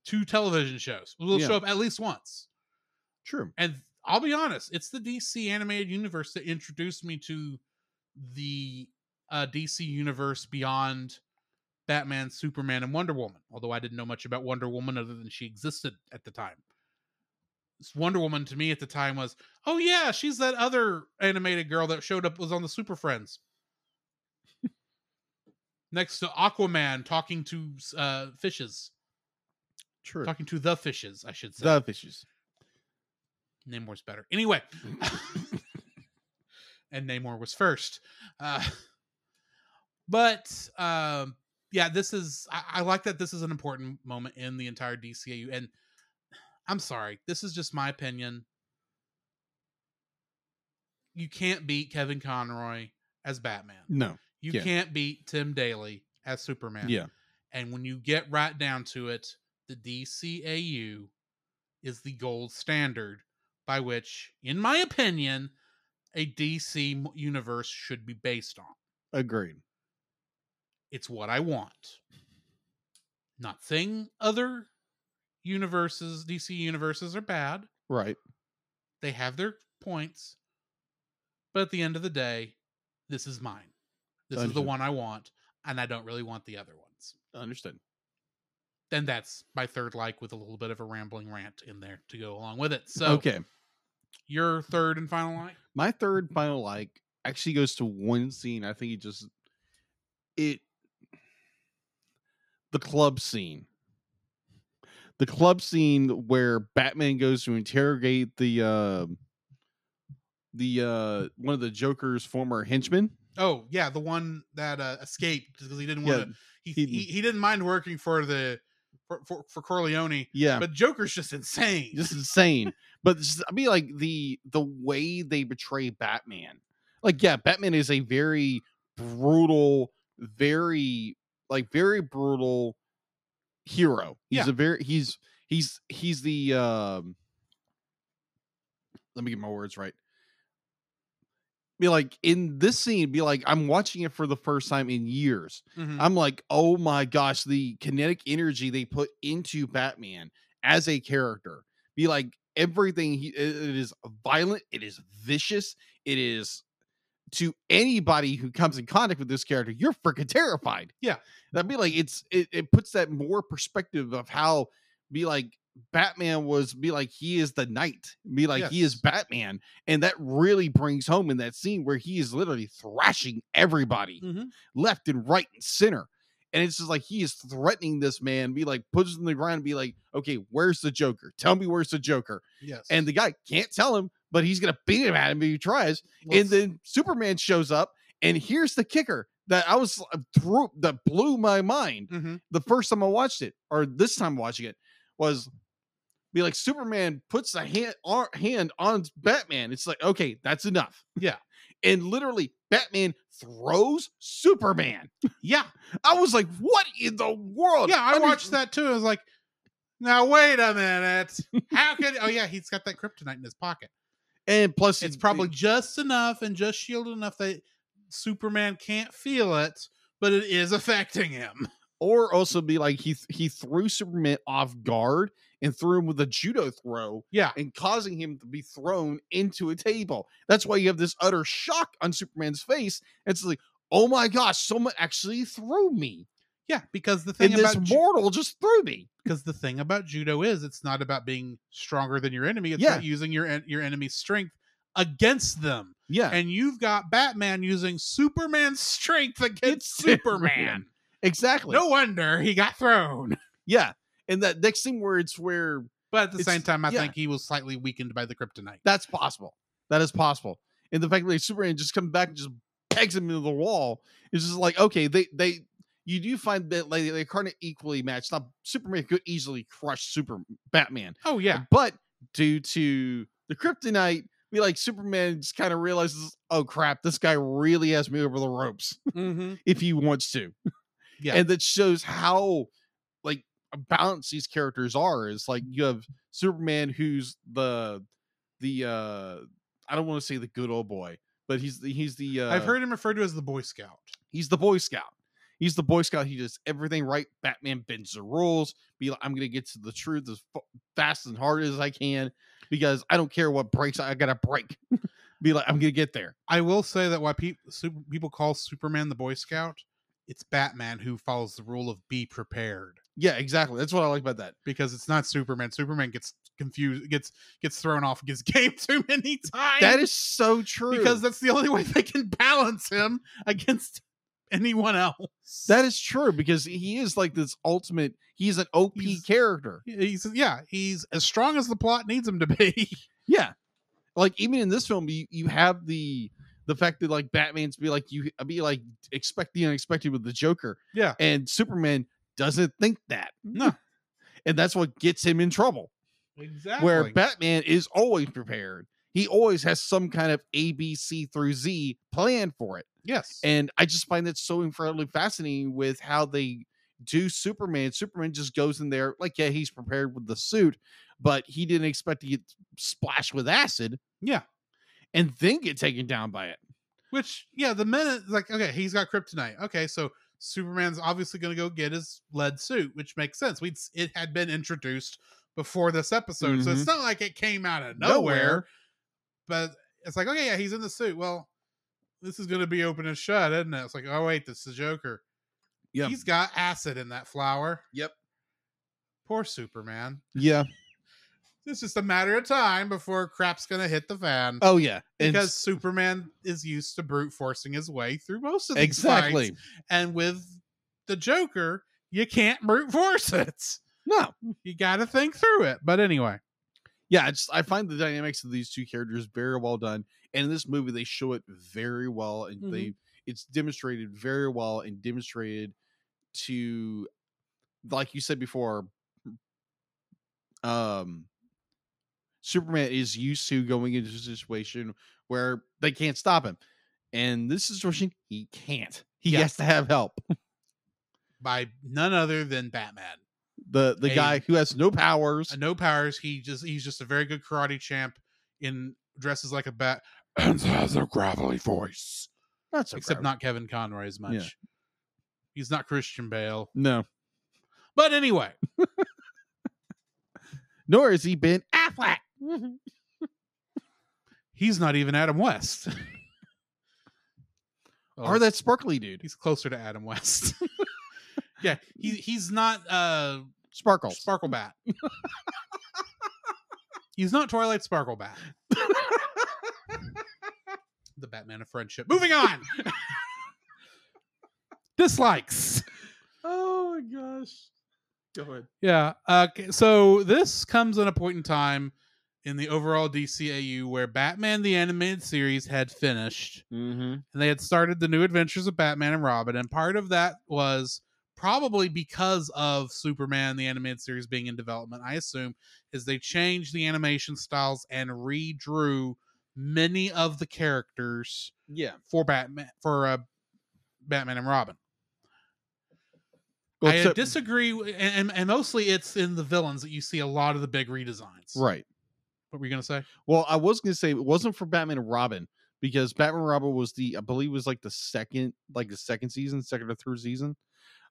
two television shows. Will Yeah. show up at least once. True. And I'll be honest, it's the DC animated universe that introduced me to the uh, DC universe beyond Batman, Superman, and Wonder Woman. Although I didn't know much about Wonder Woman other than she existed at the time. Wonder Woman to me at the time was, oh yeah, she's that other animated girl that showed up was on the Super Friends. Next to Aquaman talking to uh, fishes, True. talking to the fishes, I should say. the fishes. Namor's better. Anyway, (laughs) (laughs) and Namor was first. Uh, (laughs) but um, yeah, this is I, I like that this is an important moment in the entire DCAU. And (sighs) I'm sorry, this is just my opinion. You can't beat Kevin Conroy as Batman. No. You Yeah. can't beat Tim Daly as Superman. Yeah. And when you get right down to it, the DCAU is the gold standard by which, in my opinion, a DC universe should be based on. Agreed. It's what I want. Not saying other universes, DC universes, are bad. Right. They have their points. But at the end of the day, this is mine. This is the one I want, and I don't really want the other ones. Understood. Then that's my third like with a little bit of a rambling rant in there to go along with it. So okay. your third and final like? My third final like actually goes to one scene. I think it just it the club scene. The club scene where Batman goes to interrogate the uh the uh one of the Joker's former henchmen. Oh yeah, the one that uh, escaped because he didn't want Yeah, to. He, he- he he didn't mind working for the for for, for Corleone, yeah. but Joker's just insane. just insane. But I mean, like the the way they betray Batman, like yeah, Batman is a very brutal, very like very brutal hero. He's Yeah. a very he's he's he's the um. Let me get my words right. Be like in this scene, be like I'm watching it for the first time in years. Mhm. I'm like, oh my gosh, the kinetic energy they put into Batman as a character. Be like everything he it it is violent, it is vicious, it is to anybody who comes in contact with this character, you're freaking terrified. Yeah. That'd be like it's it, it puts that more perspective of how be like Batman was be like he is the knight, be like he is Batman, and that really brings home in that scene where he is literally thrashing everybody Mhm. left and right and center. And it's just like he is threatening this man, be like, puts him on the ground and be like, okay, where's the Joker? Tell me where's the Joker. Yes, And the guy can't tell him, but he's gonna beat him at him if he tries. And then Superman shows up, and here's the kicker that I was uh, through that blew my mind Mhm. the first time I watched it, or this time watching it, was be like Superman puts a hand ar- hand on Batman. It's like, okay, that's enough. Yeah. And literally, Batman throws Superman. yeah, I was like, what in the world? yeah. I mean, watched that too. I was like, now wait a minute. How could? Oh yeah, he's got that kryptonite in his pocket. And plus, It's it- probably just enough and just shielded enough that Superman can't feel it, but it is (laughs) affecting him. Or also be like he he threw Superman off guard and threw him with a judo throw Yeah, and causing him to be thrown into a table. That's why you have this utter shock on Superman's face. It's like, oh my gosh, someone actually threw me. yeah. Because the thing And this about ju- mortal just threw me. because the thing about judo is it's not about being stronger than your enemy. It's Yeah. about using your en- your enemy's strength against them. Yeah. And you've got Batman using Superman's (laughs) strength against Superman. Exactly. No wonder he got thrown. (laughs) Yeah. And that next scene where it's where But at the same time, I yeah. think he was slightly weakened by the kryptonite. that's possible. That is possible. And the fact that Superman just comes back and just pegs him into the wall is just like, okay, they they you do find that like they kind of equally matched. Now Superman could easily crush Super Batman. Oh yeah, But due to the kryptonite, we like Superman just kind of realizes, oh crap, this guy really has me over the ropes (laughs) mm-hmm. if he wants to. Yeah. And that shows how like balanced these characters are. Is like you have Superman who's the the uh I don't want to say the good old boy, but he's the he's the uh I've heard him referred to as the Boy Scout. he's the Boy Scout. He's the Boy Scout. He does everything right. Batman bends the rules. Be like, I'm gonna get to the truth as fast and hard as I can because I don't care what breaks. I gotta break. (laughs) Be like, I'm gonna get there. I will say that why people super, people call Superman the Boy Scout, it's Batman who follows the rule of be prepared Yeah, exactly. That's what I like about that. because it's not Superman. Superman gets confused, gets gets thrown off, gets (laughs) game too many times. That is so true. because that's the only way they can balance him against anyone else. that is true because he is like this ultimate. He's an OP He's- character. he's yeah, he's as strong as the plot needs him to be. (laughs) Yeah, like even in this film, you you have the the fact that like Batman's be like you be like expect the unexpected with the Joker. Yeah. and Superman doesn't think that. No. (laughs) and that's what gets him in trouble. Exactly. Where Batman is always prepared. He always has some kind of A, B, C through Z plan for it. yes, And I just find that so incredibly fascinating with how they do Superman. Superman just goes in there, like, yeah, he's prepared with the suit, but he didn't expect to get splashed with acid yeah. And then get taken down by it. Which yeah, the minute like okay, he's got kryptonite. Okay, so Superman's obviously going to go get his lead suit, which makes sense. We it had been introduced before this episode, so it's Mhm. not like it came out of nowhere. But it's like okay, yeah, he's in the suit. Well, this is going to be open and shut, isn't it? It's like oh wait, this is the Joker. Yeah. He's got acid in that flower. Yep. Poor Superman. Yeah. It's just a matter of time before crap's gonna hit the fan. Oh yeah. Because Superman is used to brute forcing his way through most of these exactly. fights. And with the Joker, you can't brute force (laughs) it. No. You got to think through it. But anyway, Yeah, it's I find the dynamics of these two characters very well done. And in this movie they show it very well and they it's demonstrated very well and demonstrated to like you said before um Superman is used to going into a situation where they can't stop him. And this situation he can't. He Yeah. has to have help. (laughs) by none other than Batman. The the A- guy who has no powers. Uh, no powers. He just he's just a very good karate champ in dresses like a bat (clears throat) and has a gravelly voice. Not so Except proud. not Kevin Conroy as much. He's not Christian Bale. No. But anyway, (laughs) Nor has he been Affleck. He's not even Adam West. Well, (laughs) or that sparkly dude. he's closer to Adam West. (laughs) yeah, he he's not uh Sparkle. Sparkle Bat. he's not Twilight Sparkle Bat. (laughs) the Batman of friendship. Moving on. Dislikes. oh my gosh. Go ahead. Yeah. Uh, so this comes at a point in time in the overall DCAU where Batman the animated series had finished Mm-hmm. and they had started the new adventures of Batman and Robin and part of that was probably because of Superman the animated series being in development I assume is they changed the animation styles and redrew many of the characters Yeah. for Batman for uh, Batman and Robin. Well, I except- disagree, and, and and mostly it's in the villains that you see a lot of the big redesigns. right. What were you gonna say? Well, I was gonna say it wasn't for Batman and Robin because Batman and Robin was the I believe it was like the second like the second season, second or third season.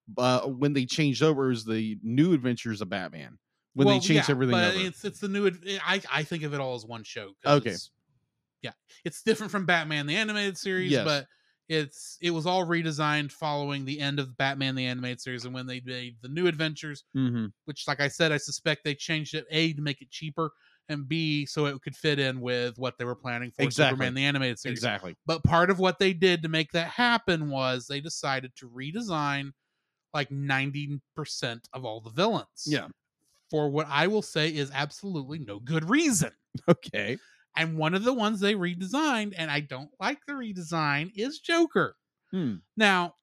But when they changed over, it was the new adventures of Batman. When Well, they changed yeah, everything but over. it's it's the new. I I think of it all as one show. Okay. it's- Yeah, it's different from Batman the animated series, Yes. but it's it was all redesigned following the end of Batman the animated series and when they made the new adventures, mm-hmm. which, like I said, I suspect they changed it a to make it cheaper and b so it could fit in with what they were planning for Exactly. Superman the animated series. Exactly. But part of what they did to make that happen was they decided to redesign like 90% of all the villains. Yeah. For what I will say is absolutely no good reason. (laughs) Okay. And one of the ones they redesigned, and I don't like the redesign, is Joker. Hmm. Now,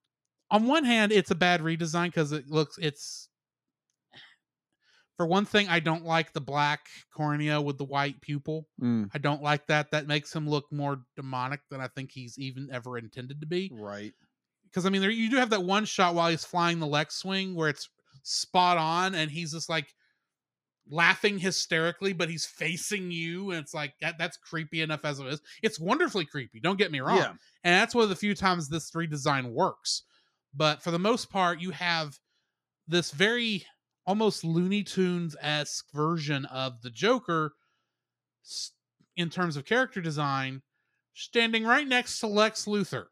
on one hand, it's a bad redesign because it looks it's for one thing, I don't like the black cornea with the white pupil. Mm, I don't like that. That makes him look more demonic than I think he's even ever intended to be. right. Because I mean, there you do have that one shot while he's flying the LexWing where it's spot on, and he's just like laughing hysterically, but he's facing you, and it's like that. That's creepy enough as it is. It's wonderfully creepy. Don't get me wrong, Yeah. and that's one of the few times this redesign works. But for the most part, you have this very almost Looney Tunes esque version of the Joker in terms of character design, standing right next to Lex Luthor,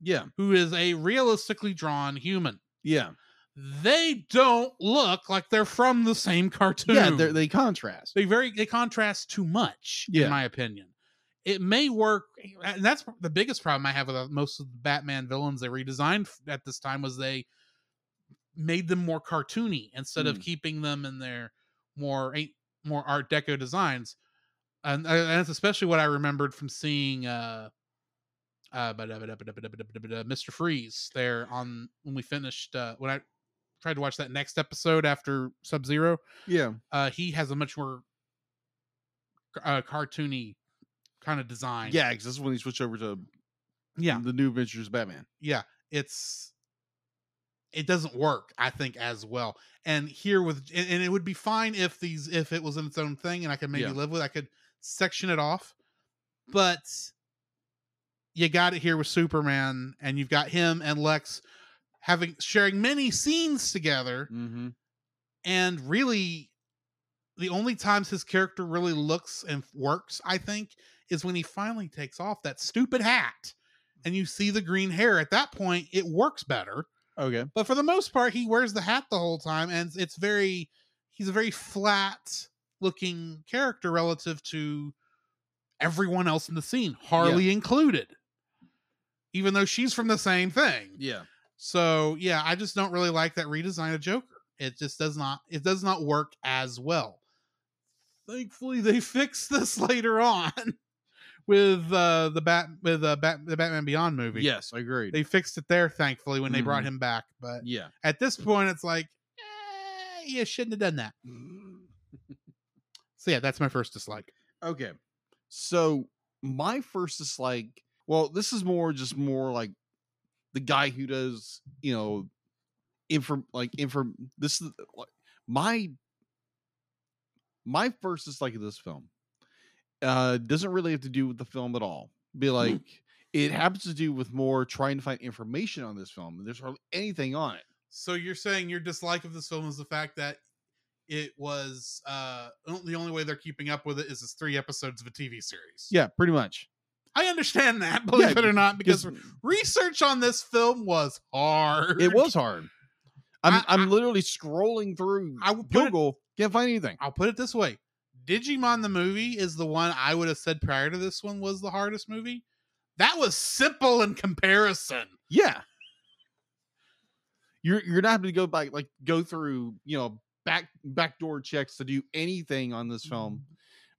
Yeah. who is a realistically drawn human. Yeah. They don't look like they're from the same cartoon. Yeah. they're- contrast. they very they contrast too much Yeah. in my opinion it may work and that's the biggest problem i have with uh, most of the batman villains they redesigned at this time was they made them more cartoony instead of Mm. keeping them in their more more art deco designs and, uh, and that's especially what i remembered from seeing uh uh mr freeze there on when we finished uh when i tried to watch that next episode after sub zero Yeah. uh he has a much more uh, cartoony kind of design Yeah. Because this is when he switched over to yeah the new Adventures of Batman. yeah it's it doesn't work i think as well and here with and, and it would be fine if these if it was in its own thing and i could maybe Yeah. live with i could section it off but you got it here with superman and you've got him and lex having sharing many scenes together Mm-hmm. and really the only times his character really looks and works i think is when he finally takes off that stupid hat and you see the green hair at that point it works better Okay. but for the most part he wears the hat the whole time and it's very he's a very flat looking character relative to everyone else in the scene, Harley included. Even though she's from the same thing. Yeah. So yeah, I just don't really like that redesign of Joker. It just does not it does not work as well. Thankfully, they (laughs) fixed this later on with uh the bat with uh, bat, the Batman Beyond movie. Yes, I agree. they fixed it there. Thankfully, when they brought Mhm. him back. But yeah. at this point, it's like, eh, you shouldn't have done that. (laughs) So yeah, that's my first dislike. Okay. So my first dislike, well, this is more just more like the guy who does, you know, info like info this is like my my first dislike of this film uh doesn't really have to do with the film at all. Be like it happens to do with more trying to find information on this film. There's hardly anything on it. So you're saying your dislike of this film is the fact that it was uh the only way they're keeping up with it is it's three episodes of a TV series. Yeah, pretty much. I understand that, (laughs) believe Yeah, it or not, because research on this film was hard. it was hard. I'm I- I, am literally scrolling through I put it- Google, can't find anything. I'll put it this way: Digimon the movie is the one I would have said prior to this one was the hardest movie. That was simple in comparison. Yeah. You're you're not having to go back like go through, you know, back backdoor checks to do anything on this film.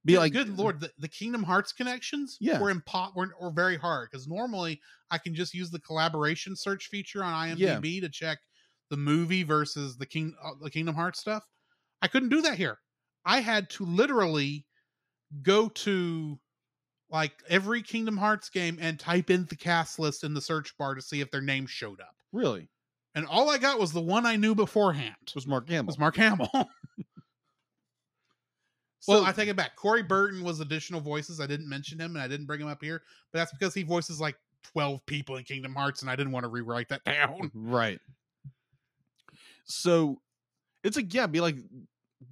Be Good- like good lord, the, the Kingdom Hearts connections Yeah. were impo- were, were very hard because normally I can just use the collaboration search feature on IMDb to check the movie versus the King uh, the Kingdom Hearts stuff. I couldn't do that here. I had to literally go to like every Kingdom Hearts game and type in the cast list in the search bar to see if their name showed up. Really? And all I got was the one I knew beforehand. It was Mark Hamill. Was Mark Hamill. (laughs) So- well, I take it back. Corey Burton was additional voices. I didn't mention him and I didn't bring him up here, but that's because he voices like 12 people in Kingdom Hearts and I didn't want to rewrite that (laughs) down. right. So it's like, yeah, be like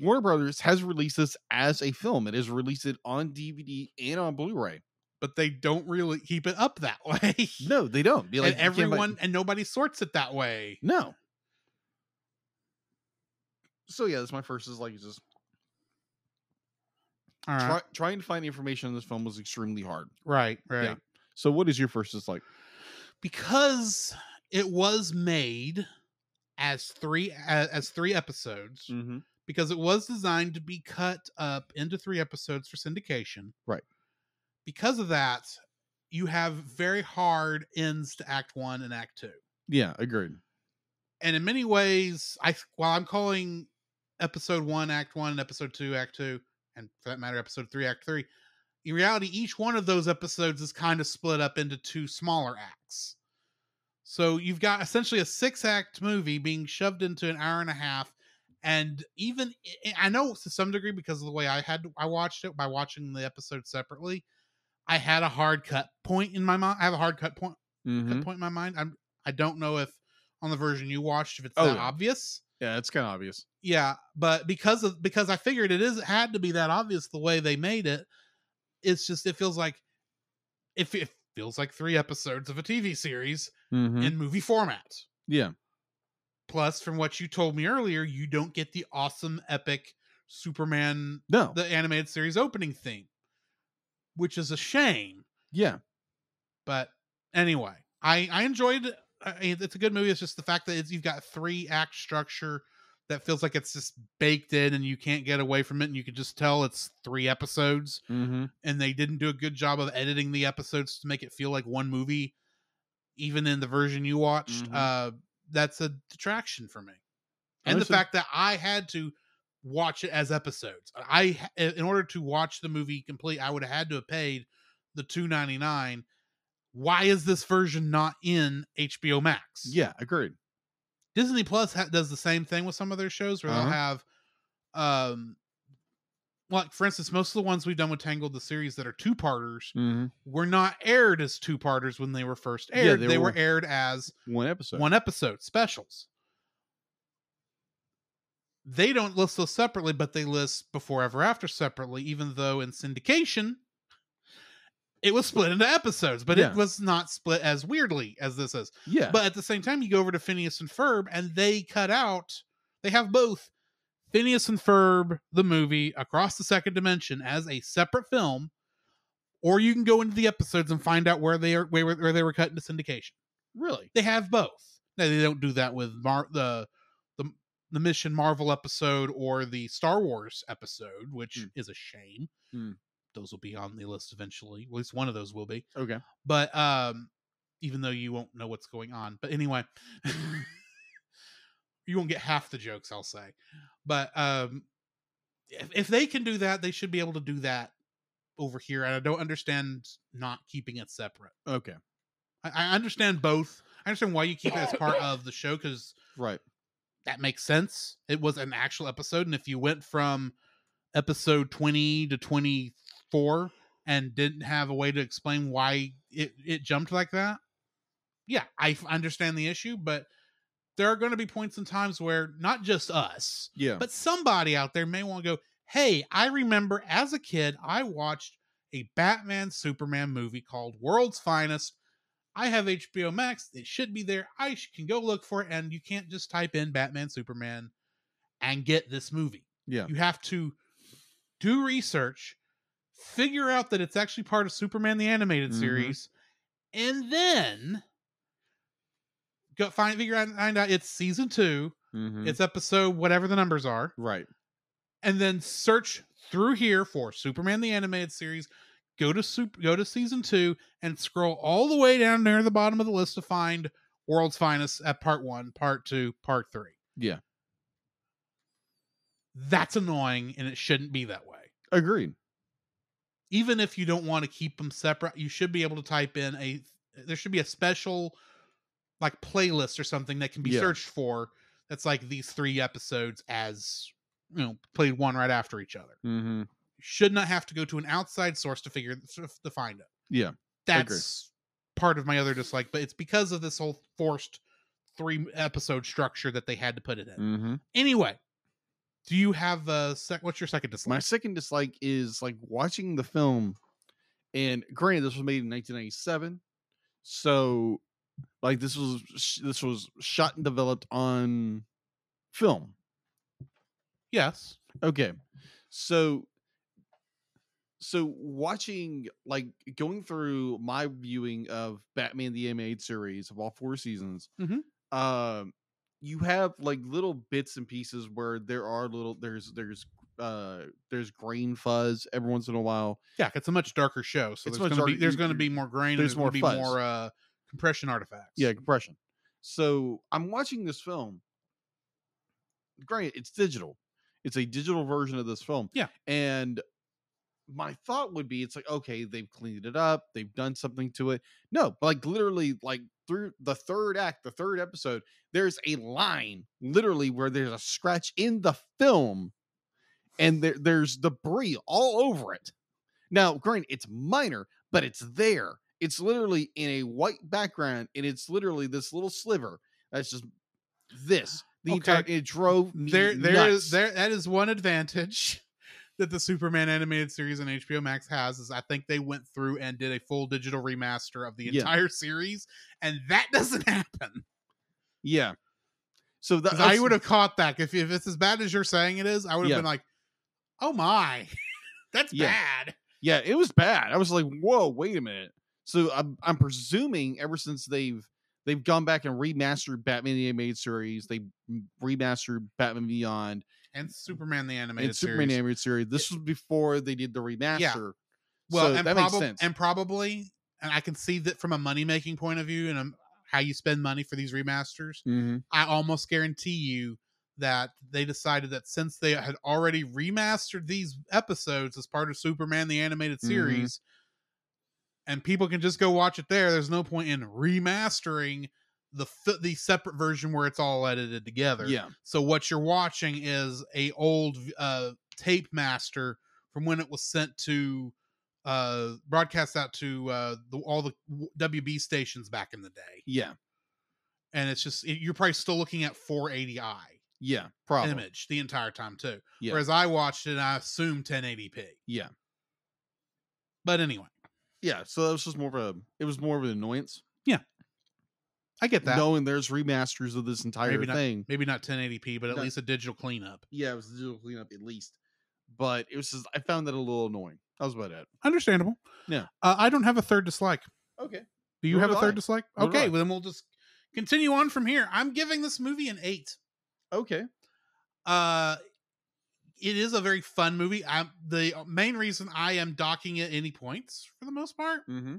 Warner Brothers has released this as a film. It has released it on DVD and on Blu-ray. But they don't really keep it up that (laughs) way. No, they don't. Be like and can't buy- everyone and nobody sorts it that way. No. So yeah, that's my first is like it's just All right. try, trying to find information on this film was extremely hard. right, right. Yeah. So what is your first dislike? Because it was made as three as, as three episodes Mm-hmm. Because it was designed to be cut up into three episodes for syndication. Right. Because of that, you have very hard ends to Act One and Act Two, Yeah, agreed. and in many ways, I while I'm calling Episode One Act One and Episode Two Act Two, and for that matter, Episode Three Act Three, in reality, each one of those episodes is kind of split up into two smaller acts. So you've got essentially a six act movie being shoved into an hour and a half. And even I- I know to some degree because of the way I had I watched it by watching the episode separately, I had a hard cut point in my mind. I have a hard cut point Mm-hmm. cut point in my mind. I'm I don't know if on the version you watched if it's Oh, that yeah. obvious. Yeah, it's kind of obvious. Yeah, but because of because I figured it is it had to be that obvious the way they made it. It's just it feels like if it feels like three episodes of a TV series Mm-hmm. in movie format. Yeah. Plus, from what you told me earlier, you don't get the awesome epic Superman No. the animated series opening theme, which is a shame. yeah. But anyway, I I enjoyed. it. I mean, it's a good movie. It's just the fact that it's, you've got three act structure that feels like it's just baked in, and you can't get away from it, and you can just tell it's three episodes, Mm-hmm. and they didn't do a good job of editing the episodes to make it feel like one movie, even in the version you watched. Mhm. Uh, that's a detraction for me, and the fact that I had to watch it as episodes. I in order to watch the movie complete, I would have had to have paid the two ninety nine. Why is this version not in HBO Max? Yeah, agreed. Disney Plus ha- does the same thing with some of their shows where Uh-huh. they'll have, um, like for instance, most of the ones we've done with Tangled, the series that are two parters, Mm-hmm. were not aired as two parters when they were first Yeah, aired. they they, were, were- aired as One episode. one episode specials. They don't list those separately, but they list before ever after separately, even though in syndication it was split into episodes, but Yeah. it was not split as weirdly as this is. Yeah. But at the same time, you go over to Phineas and Ferb and they cut out, they have both Phineas and Ferb, the movie, Across the Second Dimension as a separate film, or you can go into the episodes and find out where they are where, where they were cut into syndication. Really? They have both. Now they don't do that with Mar- the the the Mission Marvel episode or the Star Wars episode, which Hmm. is a shame. Hmm. Those will be on the list eventually. At least one of those will be. Okay. But um, even though you won't know what's going on, but anyway, (laughs) you won't get half the jokes. I'll say. But um, if, if they can do that, they should be able to do that over here. And I don't understand not keeping it separate. Okay. I, I understand both. I understand why you keep it as (coughs) part of the show because Right. that makes sense. It was an actual episode, and if you went from episode twenty to twenty four and didn't have a way to explain why it it jumped like that, yeah, I f- understand the issue. But there are going to be points and times where not just us, Yeah. but somebody out there may want to go, "Hey, I remember as a kid I watched a Batman Superman movie called World's Finest." I have HBO Max. It should be there. I can go look for it, and you can't just type in Batman Superman and get this movie. yeah. You have to do research, figure out that it's actually part of Superman the animated Mhm. series, and then go find figure out find out it's season 2 Mhm. it's episode whatever the numbers are, right. and then search through here for Superman the animated series. Go to super, go to season two and scroll all the way down near the bottom of the list to find World's Finest at part one, part two, part three. Yeah. That's annoying, and it shouldn't be that way. Agreed. Even if you don't want to keep them separate, you should be able to type in a. There should be a special, like playlist or something that can be Yeah. searched for. That's like these three episodes as you know played one right after each other. Mm-hmm. should not have to go to an outside source to figure to find it. Yeah. That's part of my other dislike, but it's because of this whole forced three episode structure that they had to put it in. Mm-hmm. Anyway, do you have a sec? What's your second dislike? My second dislike is like watching the film, and granted, this was made in 1997, so like this was this was shot and developed on film. yes. Okay, so so watching like going through my viewing of Batman the animated series of all four seasons, Mhm. um, you have like little bits and pieces where there are little there's there's uh there's grain fuzz every once in a while. Yeah, it's a much darker show, so It's there's going to be there's to be more grain. there's and more fuzz. going to be more uh, compression artifacts. Yeah, compression. So I'm watching this film. Granted, it's digital. It's a digital version of this film. Yeah. And my thought would be it's like, okay, they've cleaned it up, they've done something to it. No, like literally, like through the third act, the third episode, there's a line literally where there's a scratch in the film and there, there's debris all over it. Now, granted, it's minor, but it's there. It's literally in a white background, and it's literally this little sliver that's just this. The Okay. entire it drove me there there is nuts. there that is one advantage (laughs) that the Superman animated series on HBO Max has is I think they went through and did a full digital remaster of the Yeah. entire series, and that (laughs) doesn't happen. Yeah. So 'Cause I would have caught that if if it's as bad as you're saying it is, I would have Yeah. been like, "Oh my, (laughs) that's Yeah. bad." Yeah, it was bad. I was like, "Whoa, wait a minute." So I'm I'm presuming ever since they've they've gone back and remastered Batman the animated series, they remastered Batman Beyond And Superman the animated and Superman series. animated series. This was before they did the remaster. well, so and, that makes sense. and probably, and I can see that from a money making point of view and um, how you spend money for these remasters. Mhm. I almost guarantee you that they decided that since they had already remastered these episodes as part of Superman the animated Mhm. series, and people can just go watch it there, there's no point in remastering the the separate version where it's all edited together. Yeah. So what you're watching is a old uh, tape master from when it was sent to uh broadcast out to uh the, all the WB stations back in the day Yeah. and it's just it- you're probably still looking at 480i Yeah. Probably. image the entire time too. Yeah. Whereas I watched it, I assumed 1080p. Yeah. But anyway, Yeah. So that was just more of a it was more of an annoyance. Yeah. I get that. knowing there's remasters of this entire Maybe not- thing. Maybe not 1080p, but at No. least a digital cleanup. Yeah, it was a digital cleanup at least, but it was just I found that a little annoying. That was about it. Understandable. Yeah. Uh, I don't have a third dislike. Okay. Do you Nor have a third I. dislike? Nor okay, well then we'll just continue on from here. I'm giving this movie an eight. Okay. Uh, it is a very fun movie. I'm the main reason I am docking it any points for the most part, Mm-hmm.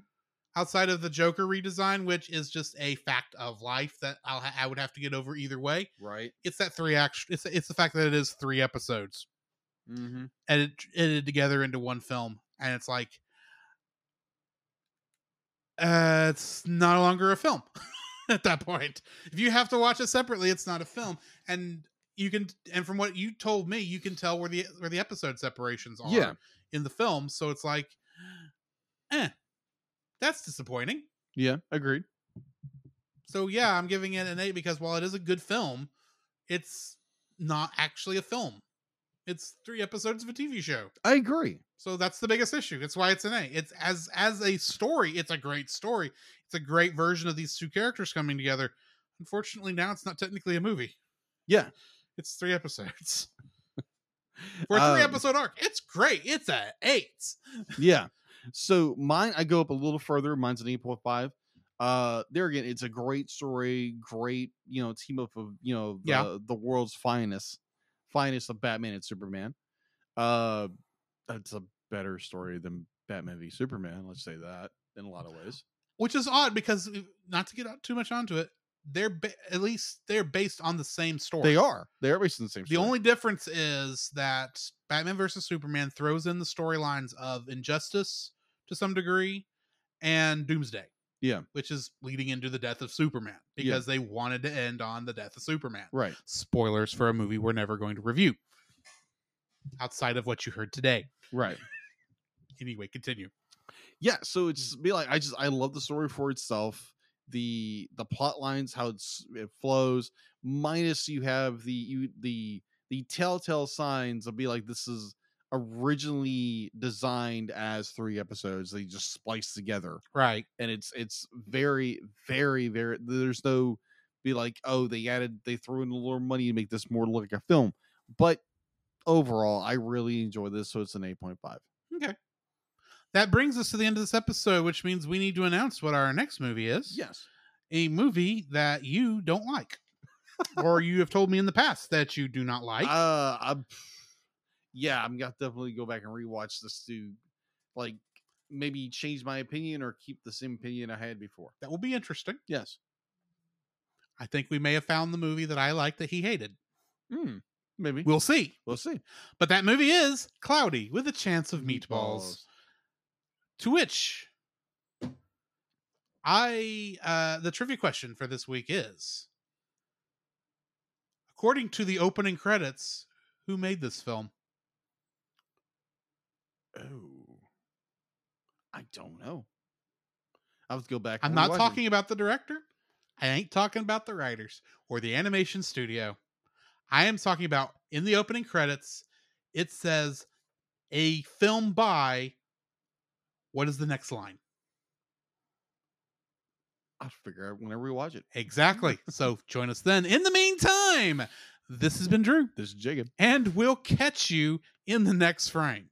outside of the Joker redesign, which is just a fact of life that I'll ha- I would have to get over either way. Right. It's that three act. It's it's the fact that it is three episodes Mm-hmm. edited, edited together into one film, and it's like, uh, it's no longer a film (laughs) at that point. If you have to watch it separately, it's not a film, and you can. And from what you told me, you can tell where the where the episode separations are Yeah. in the film. So it's like, eh, that's disappointing. Yeah. Agreed. So yeah, I'm giving it an eight because while it is a good film, it's not actually a film. It's three episodes of a TV show. I agree. So that's the biggest issue. That's why it's an A. It's as as a story, it's a great story. It's a great version of these two characters coming together. Unfortunately, now it's not technically a movie. Yeah. It's three episodes. (laughs) For a three Um, episode arc, it's great. It's a eight. yeah. So mine, I go up a little further. Mine's an eight point five. Uh, there again, it's a great story, great you know team up of you know the, Yeah. the world's finest, finest of Batman and Superman. Uh, that's a better story than Batman v Superman. Let's say that in a lot of ways. Which is odd because uh, not to get out too much onto it, they're ba- at least they're based on the same story. They are. They are based on the same. The story. only difference is that Batman versus Superman throws in the storylines of Injustice to some degree and Doomsday. Yeah. Which is leading into the death of Superman Yeah. because they wanted to end on the death of Superman. right. Spoilers for a movie we're never going to review outside of what you heard today. Right. (laughs) Anyway, continue. yeah so it's mm. just be like i just i love the story for itself the the plot lines how it's it flows minus you have the you the the telltale signs of be like this is originally designed as three episodes they just spliced together Right. and it's it's very very very there's no be like oh they added they threw in a little money to make this more look like a film but overall i really enjoy this so it's an 8.5 Okay. That brings us to the end of this episode, which means we need to announce what our next movie is. yes a movie that you don't like (laughs) or you have told me in the past that you do not like Uh, I'm, yeah, I'm gonna definitely go back and rewatch this to, like, maybe change my opinion or keep the same opinion I had before. that will be interesting Yes. i think we may have found the movie that i liked that he hated Hmm. Maybe we'll see we'll see. but that movie is cloudy with a chance of meatballs, to which i uh the trivia question for this week is according to the opening credits who made this film Oh, I don't know. I have to go back. i'm not rewatch it. talking about the director i ain't talking about the writers or the animation studio i am talking about in the opening credits it says a film by what is the next line I'll figure out when I rewatch it. exactly (laughs) so join us then in the meantime this has been drew This is Jacob. and we'll catch you in the next frame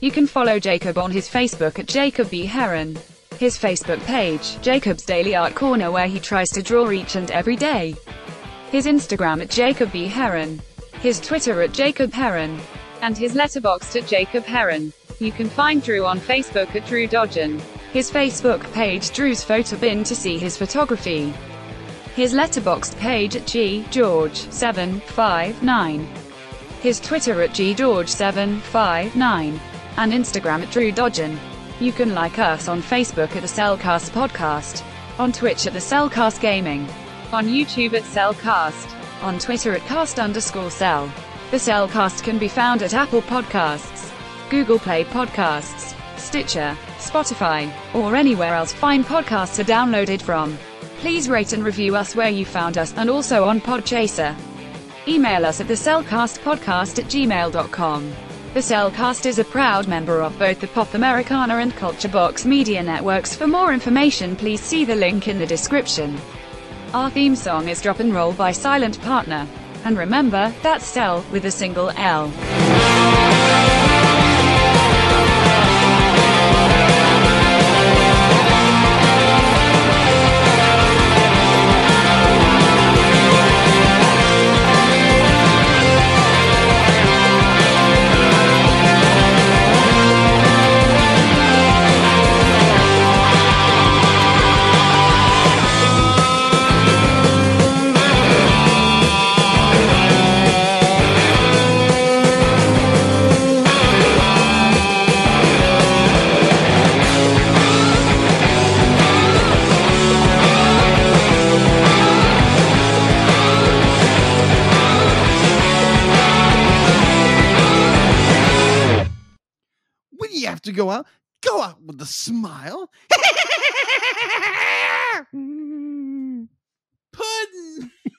You can follow Jacob on his Facebook at Jacob B. Heron. His Facebook page, Jacob's Daily Art Corner, where he tries to draw each and every day. His Instagram at Jacob B. Heron. His Twitter at Jacob Heron. And his letterboxd at Jacob Heron. You can find Drew on Facebook at Drew Dodgen. His Facebook page Drew's Photo Bin to see his photography. His letterboxd page at G George 759. His Twitter at ggeorge759, and Instagram at Drew Dodgen. You can like us on Facebook at the Cel Cast Podcast, on Twitch at the Cel Cast Gaming, on YouTube at Cel Cast, on Twitter at cast underscore cel. The Cel Cast can be found at Apple Podcasts, Google Play Podcasts, Stitcher, Spotify, or anywhere else fine podcasts are downloaded from. Please rate and review us where you found us, and also on Podchaser. Email us at the Cel Cast Podcast at gmail.com. The Cel Cast is a proud member of both the Pop Americana and Culture Box media networks. For more information, please see the link in the description. Our theme song is Drop and Roll by Silent Partner. And remember, that's Cel, with a single L. to go out, go out with a smile. (laughs) Puddin'.